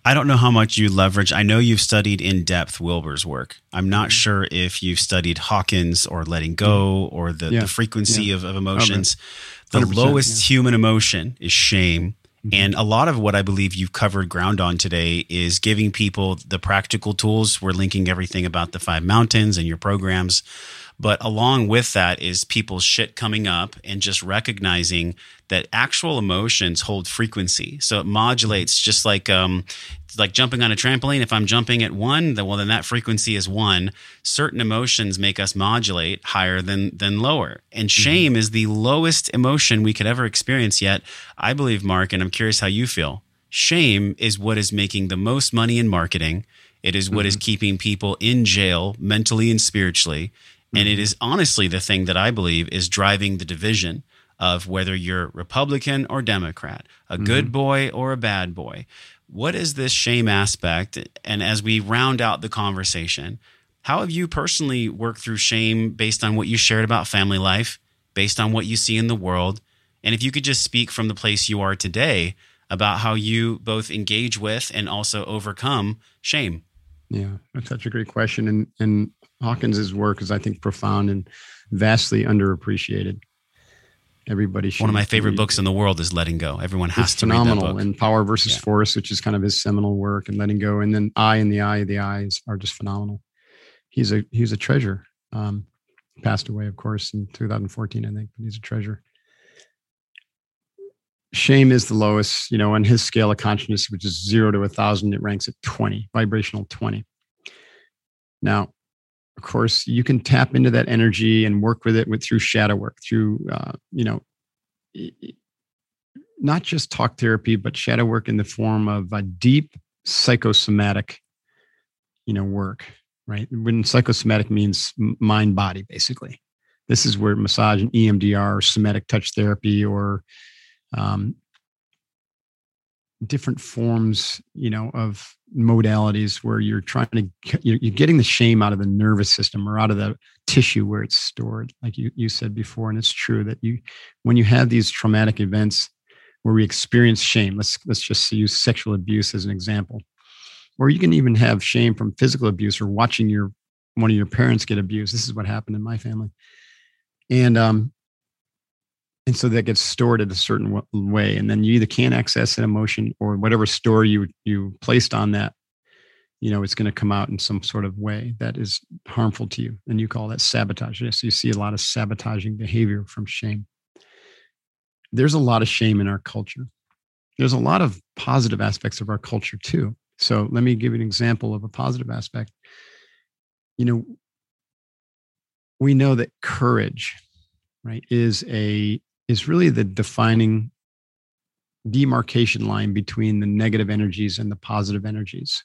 Speaker 2: I don't know how much you leverage. I know you've studied in depth Wilber's work. I'm not mm-hmm. sure if you've studied Hawkins or letting go mm-hmm. or the, yeah. the frequency yeah. of, of, emotions. The lowest yeah. human emotion is shame. Mm-hmm. And a lot of what I believe you've covered ground on today is giving people the practical tools. We're linking everything about the five mountains and your programs but along with that is people's shit coming up and just recognizing that actual emotions hold frequency. So it modulates just like um, like jumping on a trampoline. If I'm jumping at one, then well then that frequency is one. Certain emotions make us modulate higher than than lower. And mm-hmm. shame mm-hmm. is the lowest emotion we could ever experience yet. I believe, Mark, and I'm curious how you feel. Shame is what is making the most money in marketing. It is what mm-hmm. is keeping people in jail mentally and spiritually. And it mm-hmm. honestly the thing that I believe is driving the division of whether you're Republican or Democrat, a mm-hmm. good boy or a bad boy. What is this shame aspect? And as we round out the conversation, how have you personally worked through shame based on what you shared about family life, based on what you see in the world? And if you could just speak from the place you are today about how you both engage with and also overcome shame.
Speaker 1: Yeah, that's such a great question. And and Hawkins's work is, I think, profound and vastly underappreciated. Everybody should.
Speaker 2: One of my favorite read. books in the world is Letting Go. Everyone has
Speaker 1: it's
Speaker 2: to
Speaker 1: phenomenal.
Speaker 2: read that book.
Speaker 1: And Power versus yeah. Force, which is kind of his seminal work, and Letting Go, and then I and the Eye of the Eyes are just phenomenal. He's a he's a treasure. Um, passed away, of course, in 2014, I think, but he's a treasure. Shame is the lowest, you know, on his scale of consciousness, which is zero to a thousand, it ranks at 20, vibrational 20. Now, of course, you can tap into that energy and work with it with through shadow work, through uh, you know, not just talk therapy, but shadow work in the form of a deep psychosomatic, you know, work. Right when psychosomatic means mind body, basically. This is where massage and EMDR, or somatic touch therapy, or um, different forms, you know, of modalities where you're trying to you're, getting the shame out of the nervous system or out of the tissue where it's stored, like you you said before, and it's true that you when you have these traumatic events where we experience shame. Let's let's just use sexual abuse as an example, or you can even have shame from physical abuse or watching your one of your parents get abused. This is what happened in my family, and um, and so that gets stored in a certain way and then you either can't access an emotion or whatever store you you placed on that you know it's going to come out in some sort of way that is harmful to you and you call that sabotage. Yes you see a lot of sabotaging behavior from shame. There's a lot of shame in our culture. There's a lot of positive aspects of our culture too. So let me give you an example of a positive aspect. You know we know that courage right is a is really the defining demarcation line between the negative energies and the positive energies.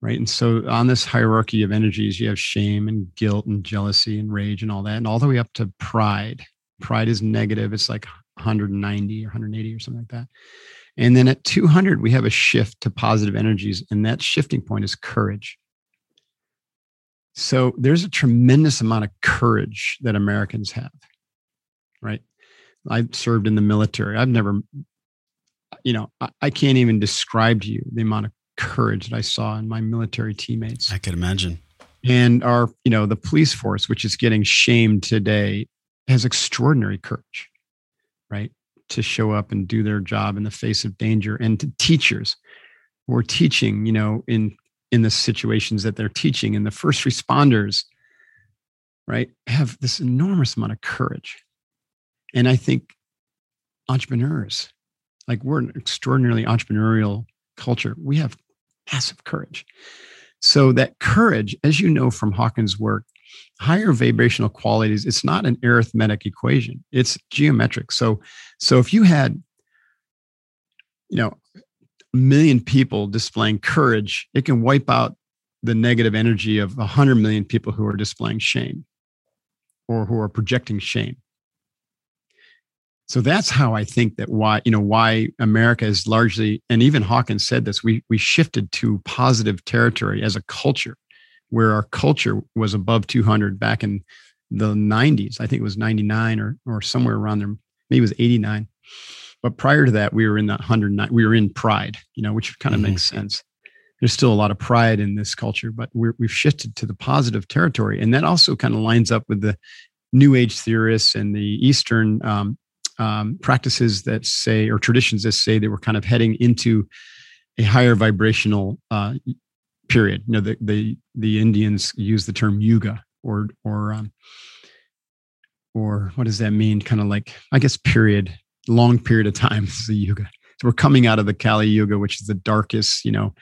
Speaker 1: Right. And so on this hierarchy of energies, you have shame and guilt and jealousy and rage and all that, and all the way up to pride. Pride is negative. It's like 190 or 180 or something like that. And then at 200, we have a shift to positive energies. And that shifting point is courage. So there's a tremendous amount of courage that Americans have right? I served in the military. I've never, you know, I, I can't even describe to you the amount of courage that I saw in my military teammates.
Speaker 2: I could imagine.
Speaker 1: And our, you know, the police force, which is getting shamed today, has extraordinary courage, right? To show up and do their job in the face of danger. And to teachers who are teaching, you know, in in the situations that they're teaching, and the first responders, right, have this enormous amount of courage and I think entrepreneurs, like we're an extraordinarily entrepreneurial culture. We have massive courage. So that courage, as you know from Hawkins' work, higher vibrational qualities, it's not an arithmetic equation. It's geometric. So so if you had, you know, a million people displaying courage, it can wipe out the negative energy of a hundred million people who are displaying shame or who are projecting shame so that's how I think that why you know why America is largely and even Hawkins said this we we shifted to positive territory as a culture where our culture was above 200 back in the 90s I think it was 99 or or somewhere around there maybe it was 89 but prior to that we were in the 109 we were in pride you know which kind of mm-hmm. makes sense. There's still a lot of pride in this culture but we have shifted to the positive territory. And that also kind of lines up with the new age theorists and the eastern um, um, practices that say or traditions that say they were kind of heading into a higher vibrational uh, period. You know, the the the Indians use the term yuga or or um, or what does that mean? Kind of like I guess period, long period of time (laughs) is the yuga. So we're coming out of the Kali Yuga, which is the darkest, you know,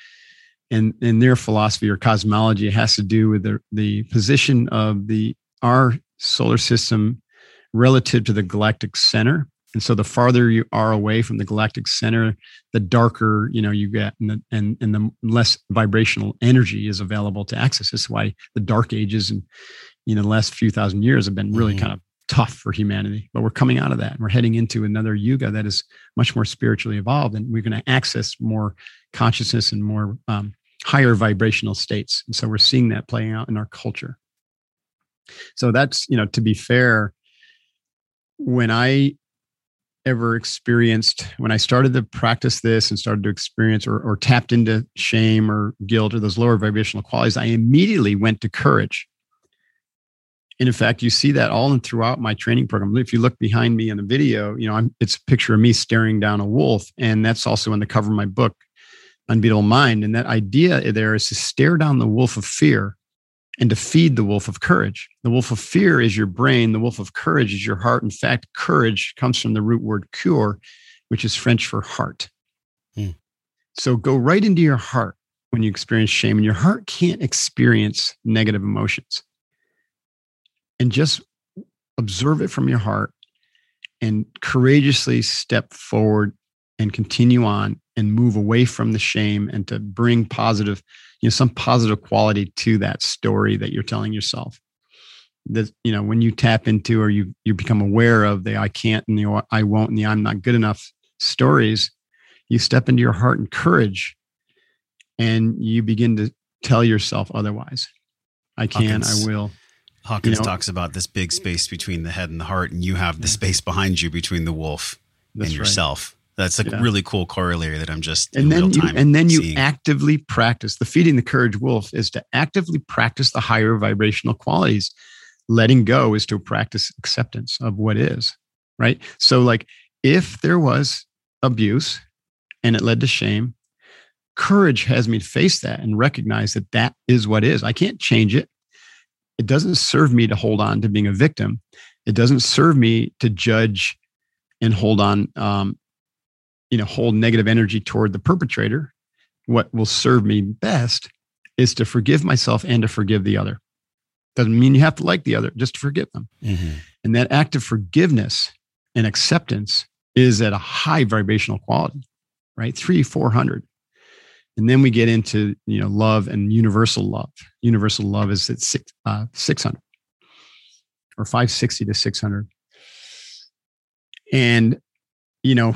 Speaker 1: and and their philosophy or cosmology has to do with the the position of the our solar system relative to the galactic center. And so the farther you are away from the galactic center, the darker you know you get, and the, and, and the less vibrational energy is available to access. This is why the dark ages and you know the last few thousand years have been really mm-hmm. kind of tough for humanity. But we're coming out of that. And we're heading into another yuga that is much more spiritually evolved, and we're going to access more consciousness and more um, higher vibrational states. And so we're seeing that playing out in our culture. So that's you know to be fair when I ever experienced when I started to practice this and started to experience or, or tapped into shame or guilt or those lower vibrational qualities, I immediately went to courage. And in fact, you see that all and throughout my training program. If you look behind me in the video, you know, I'm, it's a picture of me staring down a wolf. And that's also on the cover of my book, Unbeatable Mind. And that idea there is to stare down the wolf of fear and to feed the wolf of courage. The wolf of fear is your brain, the wolf of courage is your heart. In fact, courage comes from the root word coeur, which is French for heart. Hmm. So go right into your heart when you experience shame, and your heart can't experience negative emotions. And just observe it from your heart and courageously step forward and continue on and move away from the shame and to bring positive you know some positive quality to that story that you're telling yourself that you know when you tap into or you you become aware of the i can't and the i won't and the i'm not good enough stories you step into your heart and courage and you begin to tell yourself otherwise. I can Hawkins, i will.
Speaker 2: Hawkins you know, talks about this big space between the head and the heart and you have the space behind you between the wolf and yourself that's a yeah. really cool corollary that I'm just
Speaker 1: and then you, and then you seeing. actively practice the feeding the courage wolf is to actively practice the higher vibrational qualities. Letting go is to practice acceptance of what is, right? So like if there was abuse and it led to shame, courage has me face that and recognize that that is what is. I can't change it. It doesn't serve me to hold on to being a victim. It doesn't serve me to judge and hold on um, you know hold negative energy toward the perpetrator what will serve me best is to forgive myself and to forgive the other. Doesn't mean you have to like the other just to forgive them. Mm-hmm. and that act of forgiveness and acceptance is at a high vibrational quality right? Three four hundred. And then we get into you know love and universal love. Universal love is at six, uh, 600 or 560 to 600 and you know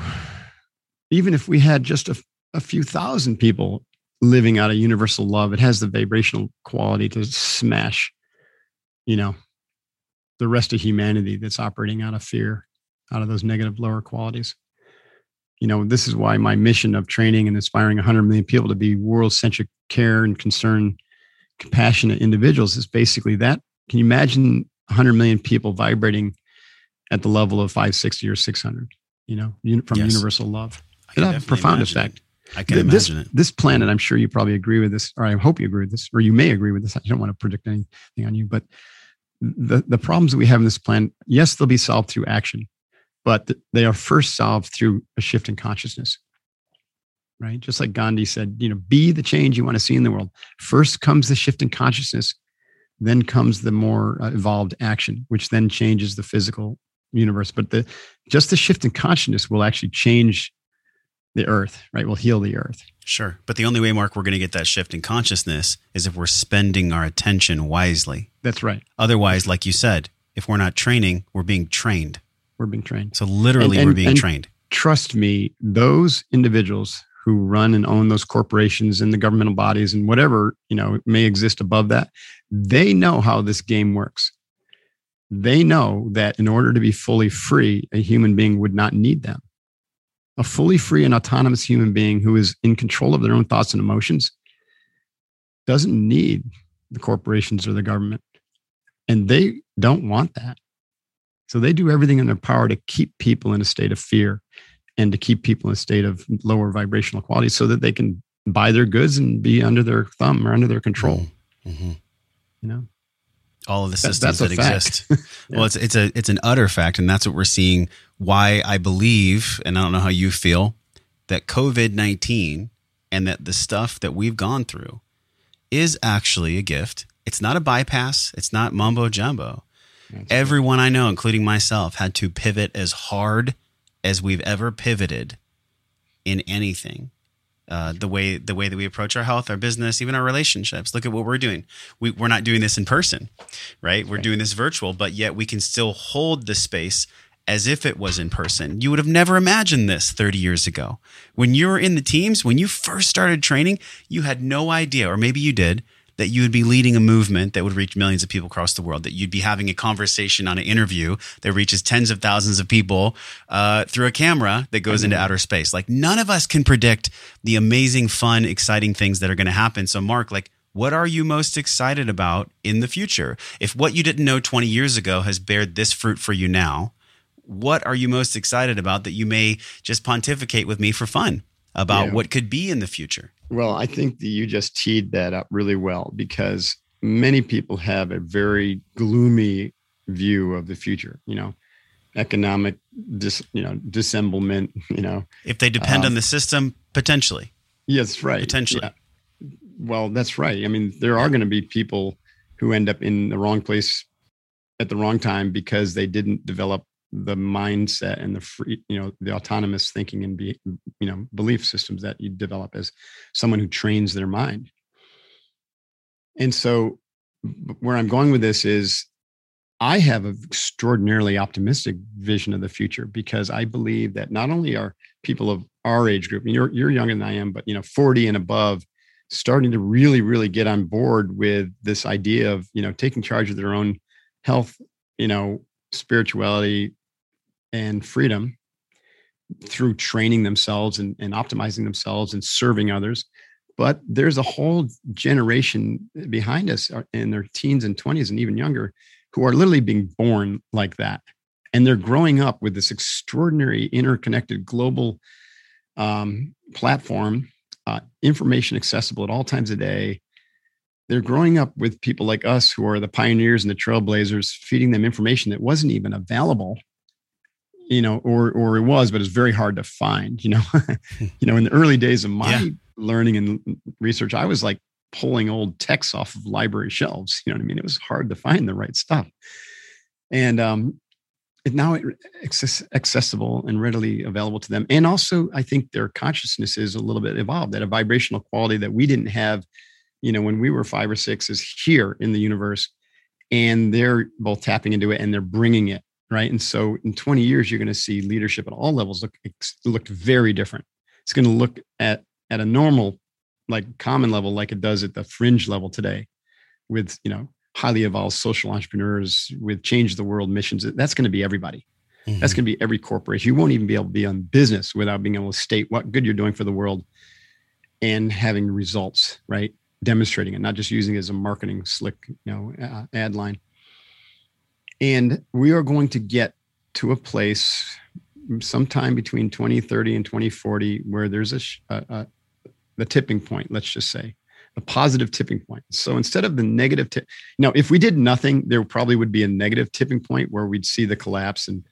Speaker 1: even if we had just a, a few thousand people living out of universal love, it has the vibrational quality to smash, you know, the rest of humanity that's operating out of fear, out of those negative lower qualities. You know, this is why my mission of training and inspiring 100 million people to be world centric care and concern, compassionate individuals is basically that. Can you imagine 100 million people vibrating at the level of 560 or 600, you know, from yes. universal love? It have a profound effect.
Speaker 2: It. I can imagine
Speaker 1: this,
Speaker 2: it.
Speaker 1: This planet, I'm sure you probably agree with this, or I hope you agree with this, or you may agree with this. I don't want to predict anything on you, but the, the problems that we have in this planet, yes, they'll be solved through action, but they are first solved through a shift in consciousness. Right? Just like Gandhi said, you know, be the change you want to see in the world. First comes the shift in consciousness, then comes the more uh, evolved action, which then changes the physical universe. But the just the shift in consciousness will actually change the earth, right? We'll heal the earth.
Speaker 2: Sure. But the only way, Mark, we're going to get that shift in consciousness is if we're spending our attention wisely.
Speaker 1: That's right.
Speaker 2: Otherwise, like you said, if we're not training, we're being trained.
Speaker 1: We're being trained.
Speaker 2: So literally, and, and, we're being trained.
Speaker 1: Trust me, those individuals who run and own those corporations and the governmental bodies and whatever you know may exist above that, they know how this game works. They know that in order to be fully free, a human being would not need them a fully free and autonomous human being who is in control of their own thoughts and emotions doesn't need the corporations or the government. And they don't want that. So they do everything in their power to keep people in a state of fear and to keep people in a state of lower vibrational quality so that they can buy their goods and be under their thumb or under their control. Mm-hmm. You know?
Speaker 2: All of the systems that, that exist. yeah. (laughs) Well, it's it's a it's an utter fact, and that's what we're seeing. Why I believe, and I don't know how you feel, that COVID nineteen and that the stuff that we've gone through is actually a gift. It's not a bypass. It's not mumbo jumbo. That's Everyone I know, including myself, had to pivot as hard as we've ever pivoted in anything uh, the way the way that we approach our health, our business, even our relationships. Look at what we're doing. We, we're not doing this in person, right? We're doing this virtual, but yet we can still hold the space as if it was in person. You would have never imagined this 30 years ago. When you were in the teams, when you first started training, you had no idea, or maybe you did, that you would be leading a movement that would reach millions of people across the world, that you'd be having a conversation on an interview that reaches tens of thousands of people uh, through a camera that goes mm-hmm. into outer space. Like none of us can predict the amazing, fun, exciting things that are going to happen. So, Mark, like, what are you most excited about in the future? If what you didn't know 20 years ago has bared this fruit for you now, what are you most excited about that you may just pontificate with me for fun about yeah. what could be in the future?
Speaker 1: Well, I think that you just teed that up really well because many people have a very gloomy view of the future. You know, economic dis, you know dissemblement. (laughs) You know,
Speaker 2: If they depend
Speaker 1: Um,
Speaker 2: on the system, potentially.
Speaker 1: yes, right,
Speaker 2: Potentially.
Speaker 1: Yeah. Well, that's right. I mean, there are going to be people who end up in the wrong place at the wrong time because they didn't develop the mindset and the free, you know, the autonomous thinking and be, you know, belief systems that you develop as someone who trains their mind. And so, where I'm going with this is, I have an extraordinarily optimistic vision of the future because I believe that not only are people of our age group, and you're you're younger than I am, but you know, 40 and above, starting to really, really get on board with this idea of you know taking charge of their own health, you know, spirituality, and freedom through training themselves and, and optimizing themselves and serving others. But there's a whole generation behind us uh, in their teens and 20s and even younger who are literally being born like that. And they're growing up with this extraordinary interconnected global um, platform, uh, information accessible at all times of day. They're growing up with people like us who are the pioneers and the trailblazers, feeding them information that wasn't even available you know, or or it was, but it's very hard to find. You know, (laughs) you know, in the early days of my
Speaker 2: Yeah.
Speaker 1: learning and research, I was like pulling old texts off of library shelves. You know what I mean? It was hard to find the right stuff, and um, it now it, access, accessible and readily available to them. And also, I think their consciousness is a little bit evolved at a vibrational quality that we didn't have. You know, when we were five or six, is here in the universe, and they're both tapping into it and they're bringing it right? And so in 20 years, you're going to see leadership at all levels look look very different. It's going to look at at a normal, like common level, like it does at the fringe level today, with you know highly evolved social entrepreneurs with change the world missions. That's going to be everybody. That's
Speaker 2: Mhm.
Speaker 1: going to be every corporation. You won't even be able to be on business without being able to state what good you're doing for the world and having results, right? Demonstrating it, not just using it as a marketing slick, you know, uh, ad line. And we are going to get to a place sometime between 2030 and 2040 where there's a, a, a the tipping point, let's just say, a positive tipping point. So instead of the negative tip, now if we did nothing, there probably would be a negative tipping point where we'd see the collapse and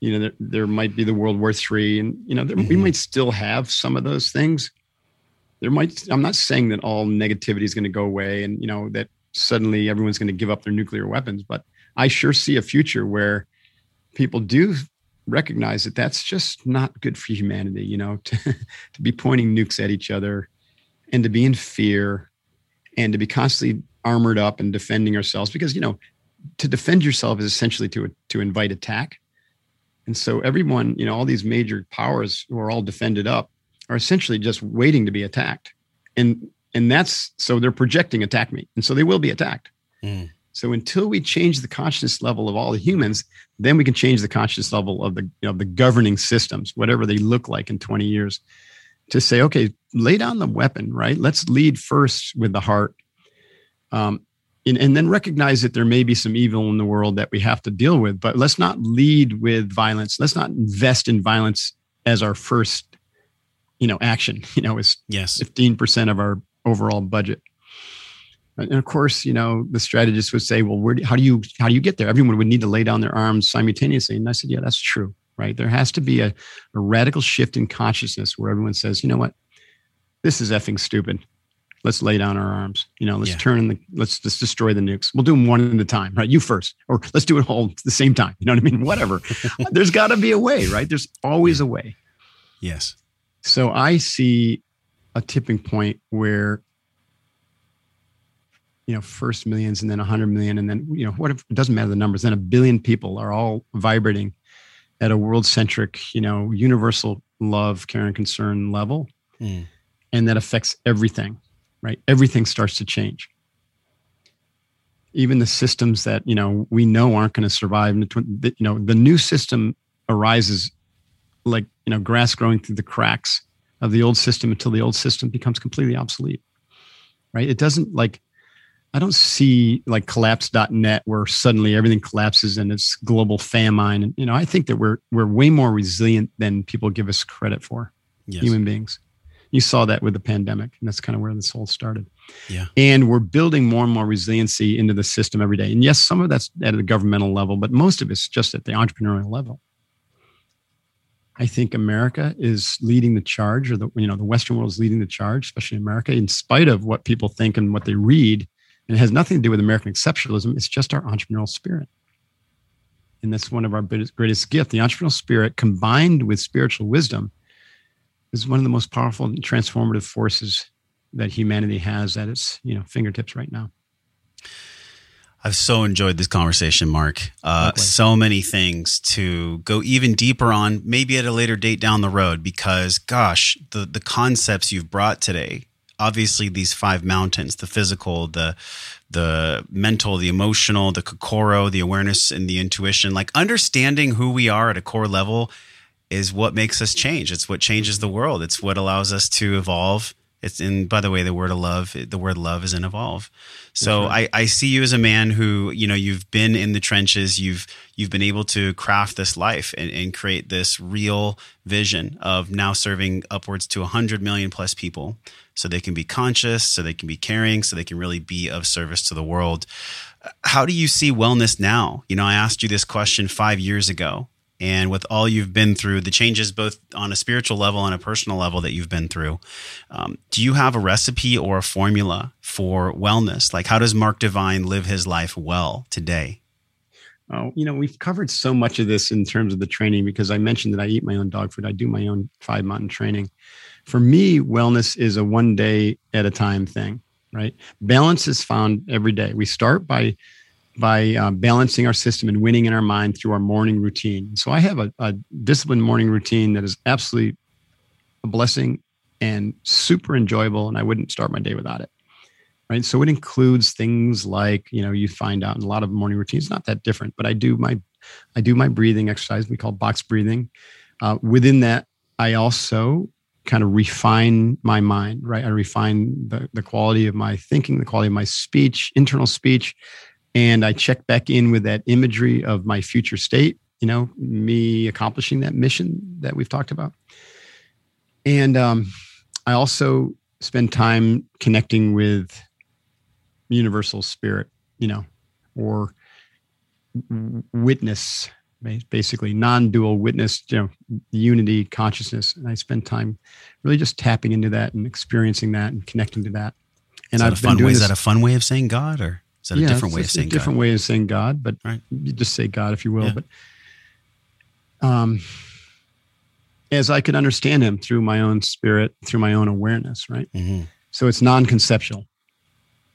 Speaker 1: you know there, there might be the World War Three, and you know there, we
Speaker 2: Mhm.
Speaker 1: might still have some of those things. There might. I'm not saying that all negativity is going to go away, and you know that suddenly everyone's going to give up their nuclear weapons, but I sure see a future where people do recognize that that's just not good for humanity, you know, (laughs) to, to be pointing nukes at each other and to be in fear and to be constantly armored up and defending ourselves because, you know, to defend yourself is essentially to, to invite attack. And so everyone, you know, all these major powers who are all defended up are essentially just waiting to be attacked. And and that's so they're projecting attack me. And so they will be attacked.
Speaker 2: Mm.
Speaker 1: So until we change the consciousness level of all the humans, then we can change the conscious level of the you know, the governing systems, whatever they look like in 20 years, to say, okay, lay down the weapon, right? Let's lead first with the heart, um, and, and then recognize that there may be some evil in the world that we have to deal with, but let's not lead with violence. Let's not invest in violence as our first, you know, action. (laughs) You know, is
Speaker 2: Yes.
Speaker 1: 15% of our overall budget. And of course, you know, the strategist would say, well, where do, how do you how do you get there? Everyone would need to lay down their arms simultaneously. And I said, yeah, that's true, right? There has to be a, a radical shift in consciousness where everyone says, you know what, this is effing stupid. Let's lay down our arms. You know, let's
Speaker 2: Yeah.
Speaker 1: turn the let's let's destroy the nukes. We'll do them one at a time, right? You first, or let's do it all at the same time. You know what I mean? Whatever. (laughs) There's got to be a way, right? There's always a way.
Speaker 2: Yes.
Speaker 1: So I see a tipping point where, you know, first millions and then a hundred million, and then you know, what if it doesn't matter the numbers? Then a billion people are all vibrating at a world-centric, you know, universal love, care, and concern level,
Speaker 2: Mm.
Speaker 1: and that affects everything. Right? Everything starts to change. Even the systems that you know we know aren't going to survive. in the twen- the- You know, the new system arises like you know grass growing through the cracks of the old system until the old system becomes completely obsolete right it doesn't like i don't see like collapse.net where suddenly everything collapses and it's global famine and you know i think that we're we're way more resilient than people give us credit for
Speaker 2: Yes.
Speaker 1: human beings You saw that with the pandemic, and that's kind of where this whole started.
Speaker 2: Yeah.
Speaker 1: And we're building more and more resiliency into the system every day. And yes, some of that's at a governmental level, but most of it's just at the entrepreneurial level. I think America is leading the charge, or the you know the Western world is leading the charge, especially America, in spite of what people think and what they read. And it has nothing to do with American exceptionalism. It's just our entrepreneurial spirit. And that's one of our greatest gifts. The entrepreneurial spirit combined with spiritual wisdom is one of the most powerful and transformative forces that humanity has at its you know fingertips right now.
Speaker 2: I've so enjoyed this conversation, Mark. Uh, so many things to go even deeper on, maybe at a later date down the road, because gosh, the the concepts you've brought today, obviously these five mountains, the physical, the the mental, the emotional, the kokoro, the awareness and the intuition, like understanding who we are at a core level is what makes us change. It's what changes the world. It's what allows us to evolve it's in, by the way, the word of love, the word love is in evolve. So mm-hmm. I, I see you as a man who, you know, you've been in the trenches, you've, you've been able to craft this life and, and create this real vision of now serving upwards to 100 million plus people so they can be conscious, so they can be caring, so they can really be of service to the world. How do you see wellness now? You know, I asked you this question five years ago and with all you've been through, the changes both on a spiritual level and a personal level that you've been through, um, do you have a recipe or a formula for wellness? Like, how does Mark Divine live his life well today?
Speaker 1: Oh, you know, we've covered so much of this in terms of the training because I mentioned that I eat my own dog food. I do my own five mountain training. For me, wellness is a one day at a time thing, right? Balance is found every day. We start by by uh, balancing our system and winning in our mind through our morning routine. So I have a, a disciplined morning routine that is absolutely a blessing and super enjoyable, and I wouldn't start my day without it. Right. So it includes things like, you know, you find out in a lot of morning routines, not that different, but I do my I do my breathing exercise we call box breathing. Uh, within that, I also kind of refine my mind, right? I refine the, the quality of my thinking, the quality of my speech, internal speech, and I check back in with that imagery of my future state, you know, me accomplishing that mission that we've talked about. And um, I also spend time connecting with universal spirit, you know, or witness, basically non-dual witness, you know, unity consciousness. And I spend time really just tapping into that and experiencing that and connecting to that.
Speaker 2: And I've been doing way, this, Is that a fun way of saying God or? Is that yeah, a different way of saying
Speaker 1: a different
Speaker 2: God?
Speaker 1: way of saying God, but right. you just say God if you will. Yeah. But um, as I could understand Him through my own spirit, through my own awareness, right? Mm-hmm. So it's non-conceptual.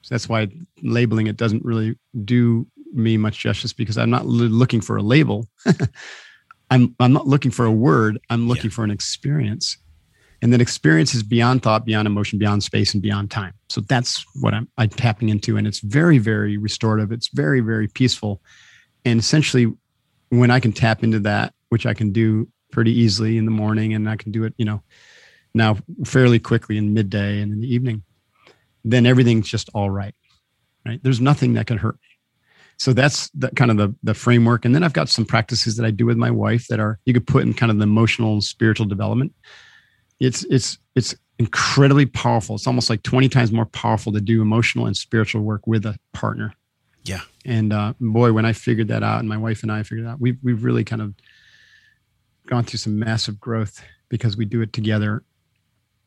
Speaker 1: So that's why labeling it doesn't really do me much justice because I'm not looking for a label. (laughs) I'm I'm not looking for a word. I'm looking yeah. for an experience and that experience is beyond thought beyond emotion beyond space and beyond time. So that's what i'm, I'm tapping into. And it's very very restorative. It's very very peaceful. And essentially when i can tap into that which i can do pretty easily in the morning and i can do it you know now fairly quickly in midday and in the evening then everything's just all right right? There's nothing that can hurt me. So that's the kind of the, the framework. And then i've got some practices that i do with my wife that are you could put in kind of the emotional and spiritual development it's it's it's incredibly powerful. It's almost like 20 times more powerful to do emotional and spiritual work with a partner.
Speaker 2: Yeah.
Speaker 1: And uh, boy, when I figured that out, and my wife and I figured out, we've we've really kind of gone through some massive growth because we do it together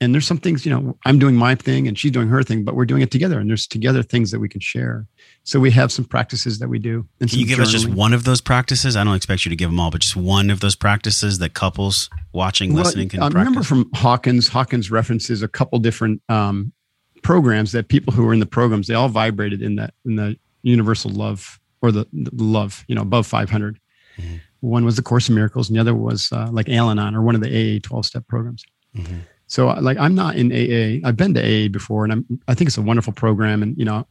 Speaker 1: and there's some things you know i'm doing my thing and she's doing her thing but we're doing it together and there's together things that we can share so we have some practices that we do
Speaker 2: and can you give journaling. us just one of those practices i don't expect you to give them all but just one of those practices that couples watching well, listening can
Speaker 1: i remember from hawkins hawkins references a couple different um, programs that people who were in the programs they all vibrated in that in the universal love or the, the love you know above 500 mm-hmm. one was the course of miracles and the other was uh, like al-anon or one of the aa 12 step programs mm-hmm. So like I'm not in AA. I've been to AA before, and I'm I think it's a wonderful program. And you know,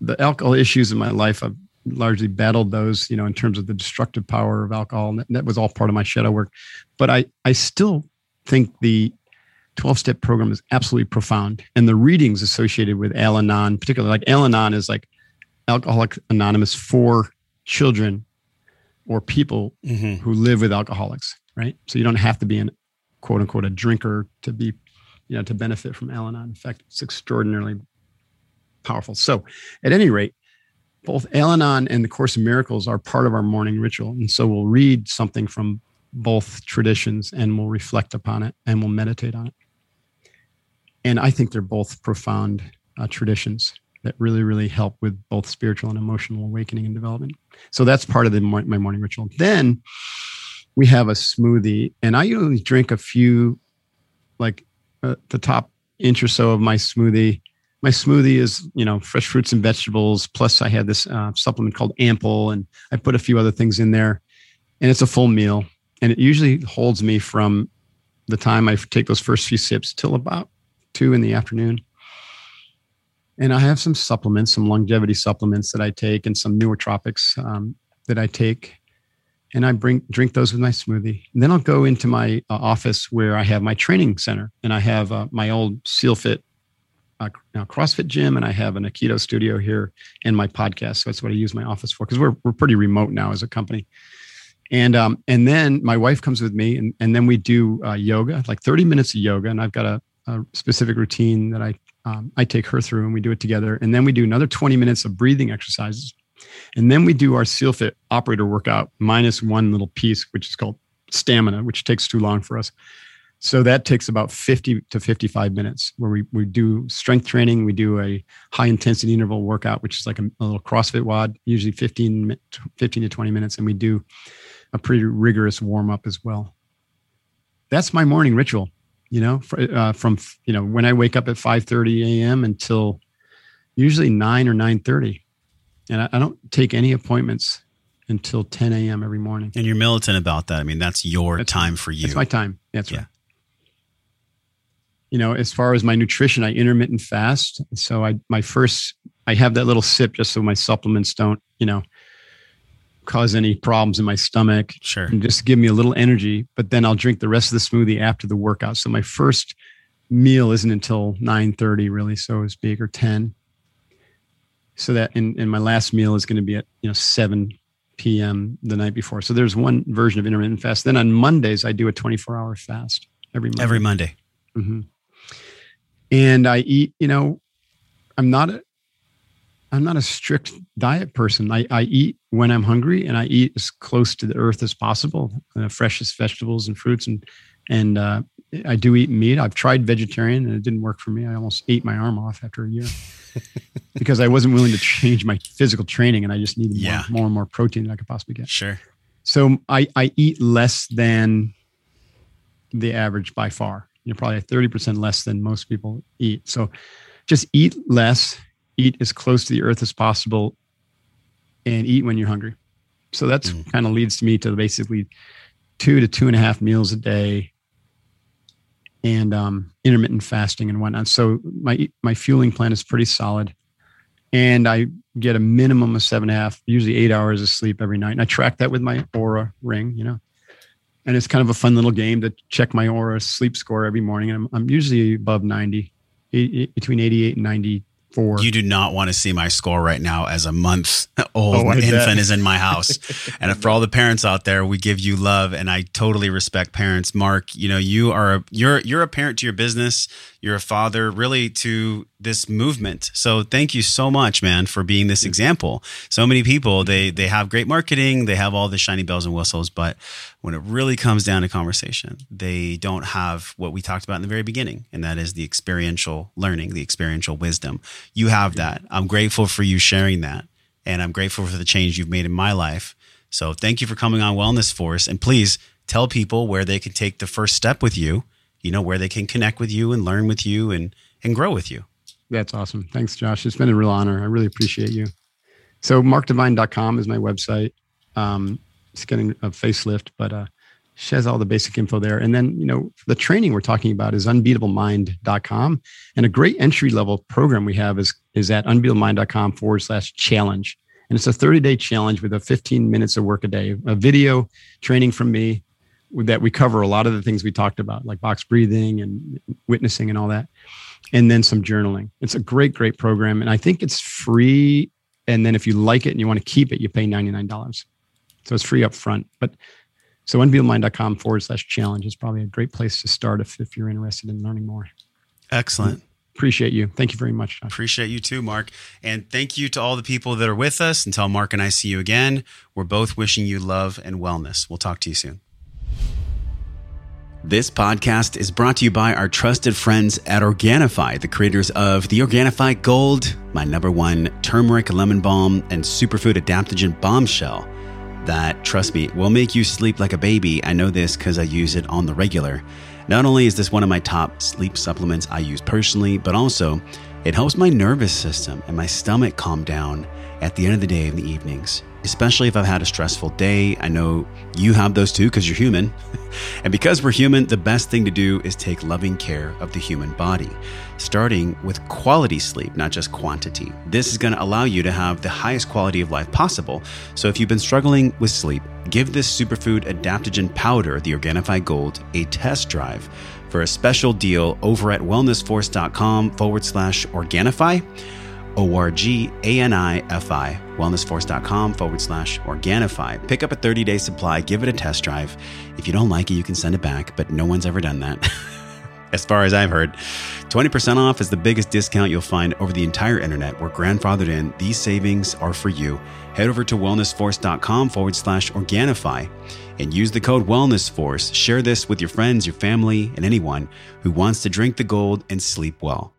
Speaker 1: the alcohol issues in my life, I've largely battled those. You know, in terms of the destructive power of alcohol, and that, that was all part of my shadow work. But I I still think the 12 step program is absolutely profound, and the readings associated with Al Anon, particularly like Al Anon, is like Alcoholic Anonymous for children or people mm-hmm. who live with alcoholics, right? So you don't have to be an quote unquote a drinker to be you know, to benefit from Al Anon. In fact, it's extraordinarily powerful. So, at any rate, both Al Anon and the Course in Miracles are part of our morning ritual. And so we'll read something from both traditions and we'll reflect upon it and we'll meditate on it. And I think they're both profound uh, traditions that really, really help with both spiritual and emotional awakening and development. So that's part of the, my morning ritual. Then we have a smoothie, and I usually drink a few, like uh, the top inch or so of my smoothie. My smoothie is you know fresh fruits and vegetables plus i had this uh, supplement called ample and i put a few other things in there and it's a full meal and it usually holds me from the time i take those first few sips till about two in the afternoon. And i have some supplements some longevity supplements that i take and some nootropics um, that i take and i bring drink those with my smoothie and then i'll go into my uh, office where i have my training center and i have uh, my old Seal SEALFIT a CrossFit gym and I have an Aikido studio here and my podcast. So that's what I use my office for because we're, we're pretty remote now as a company. And um, and then my wife comes with me and, and then we do uh, yoga, like 30 minutes of yoga. And I've got a, a specific routine that I um, I take her through and we do it together. And then we do another 20 minutes of breathing exercises. And then we do our SEALFIT operator workout minus one little piece, which is called stamina, which takes too long for us. So that takes about 50 to 55 minutes where we, we do strength training. We do a high intensity interval workout, which is like a, a, little CrossFit WOD, usually 15, 15 to 20 minutes. And we do a pretty rigorous warm up as well. That's my morning ritual, you know, uh, from, you know, when I wake up at 5.30 a.m. until usually 9 or 9.30. And I, I don't take any appointments until 10 a.m. every morning.
Speaker 2: And you're militant about that. I mean, that's your that's, time for you.
Speaker 1: It's my time. That's yeah. right you know, as far as my nutrition, I intermittent fast. So I my first I have that little sip just so my supplements don't, you know, cause any problems in my stomach.
Speaker 2: Sure.
Speaker 1: And just give me a little energy. But then I'll drink the rest of the smoothie after the workout. So my first meal isn't until 9 30, really, so to speak, or 10. So that and, and my last meal is going to be at, you know, 7 p.m. the night before. So there's one version of intermittent fast. Then on Mondays, I do a 24 hour fast every Monday.
Speaker 2: Every Monday.
Speaker 1: Mm-hmm and I eat, you know, I'm not a, I'm not a strict diet person. I, I eat when I'm hungry and I eat as close to the earth as possible, uh, freshest vegetables and fruits. And, and, uh, I do eat meat. I've tried vegetarian and it didn't work for me. I almost ate my arm off after a year (laughs) because I wasn't willing to change my physical training and I just needed yeah. more, more and more protein than I could possibly get.
Speaker 2: Sure.
Speaker 1: So I, I eat less than the average by far you know, probably 30% less than most people eat. So just eat less, eat as close to the earth as possible, and eat when you're hungry. So that's mm. kind of leads to me to basically two to two and a half meals a day and um, intermittent fasting and whatnot. So my my fueling plan is pretty solid, and I get a minimum of seven and a half, usually eight hours of sleep every night. And I track that with my Oura ring. You know, and it's kind of a fun little game to check my Oura sleep score every morning. And I'm, I'm usually above 90, between 88 and 90
Speaker 2: You do not want to see my score right now as a month (laughs) old oh, infant is in my house. (laughs) and for all the parents out there, we give you love and I totally respect parents. Mark, you know, you are a, you're you're a parent to your business, you're a father really to this movement. So thank you so much, man, for being this mm-hmm. example. So many people, mm-hmm. they they have great marketing, they have all the shiny bells and whistles, but when it really comes down to conversation, they don't have what we talked about in the very beginning, and that is the experiential learning, the experiential wisdom. You have mm-hmm. that. I'm grateful for you sharing that, and I'm grateful for the change you've made in my life. So thank you for coming on Wellness Force, and please tell people where they can take the first step with you. You know where they can connect with you and learn with you and and grow with you.
Speaker 1: That's awesome. Thanks, Josh. It's been a real honor. I really appreciate you. So markdivine.com is my website. Um, it's getting a facelift, but uh, she has all the basic info there. And then, you know, the training we're talking about is unbeatablemind.com. And a great entry level program we have is, is at unbeatablemind.com forward slash challenge. And it's a 30 day challenge with a 15 minutes of work a day, a video training from me that we cover a lot of the things we talked about, like box breathing and witnessing and all that and then some journaling. It's a great, great program. And I think it's free. And then if you like it and you want to keep it, you pay $99. So it's free up front. But so unbeatablemind.com forward slash challenge is probably a great place to start if, if you're interested in learning more.
Speaker 2: Excellent.
Speaker 1: Appreciate you. Thank you very much. Josh.
Speaker 2: Appreciate you too, Mark. And thank you to all the people that are with us. Until Mark and I see you again, we're both wishing you love and wellness. We'll talk to you soon. This podcast is brought to you by our trusted friends at Organifi, the creators of the Organifi Gold, my number one turmeric lemon balm and superfood adaptogen bombshell. That, trust me, will make you sleep like a baby. I know this because I use it on the regular. Not only is this one of my top sleep supplements I use personally, but also it helps my nervous system and my stomach calm down at the end of the day in the evenings especially if I've had a stressful day. I know you have those too because you're human. (laughs) and because we're human, the best thing to do is take loving care of the human body, starting with quality sleep, not just quantity. This is going to allow you to have the highest quality of life possible. So if you've been struggling with sleep, give this superfood adaptogen powder, the Organifi Gold, a test drive for a special deal over at wellnessforce.com forward slash Organifi. O-R-G-A-N-I-F-I, wellnessforce.com forward slash Organifi. Pick up a 30-day supply, give it a test drive. If you don't like it, you can send it back, but no one's ever done that. (laughs) as far as I've heard. 20% off is the biggest discount you'll find over the entire internet. We're grandfathered in. These savings are for you. Head over to wellnessforce.com forward slash Organifi and use the code WellnessForce. Share this with your friends, your family, and anyone who wants to drink the gold and sleep well.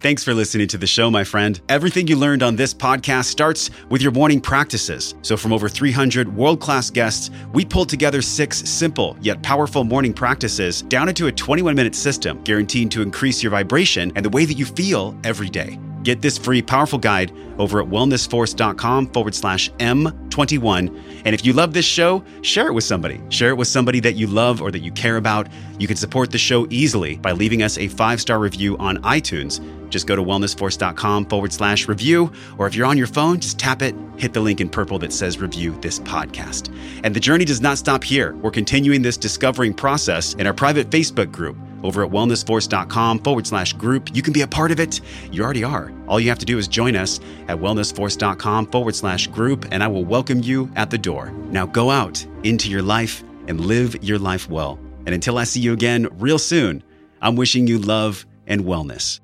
Speaker 2: Thanks for listening to the show, my friend. Everything you learned on this podcast starts with your morning practices. So, from over 300 world class guests, we pulled together six simple yet powerful morning practices down into a 21 minute system guaranteed to increase your vibration and the way that you feel every day. Get this free, powerful guide over at wellnessforce.com forward slash M21. And if you love this show, share it with somebody. Share it with somebody that you love or that you care about. You can support the show easily by leaving us a five star review on iTunes. Just go to wellnessforce.com forward slash review. Or if you're on your phone, just tap it, hit the link in purple that says review this podcast. And the journey does not stop here. We're continuing this discovering process in our private Facebook group over at wellnessforce.com forward slash group. You can be a part of it. You already are. All you have to do is join us at wellnessforce.com forward slash group, and I will welcome you at the door. Now go out into your life and live your life well. And until I see you again real soon, I'm wishing you love and wellness.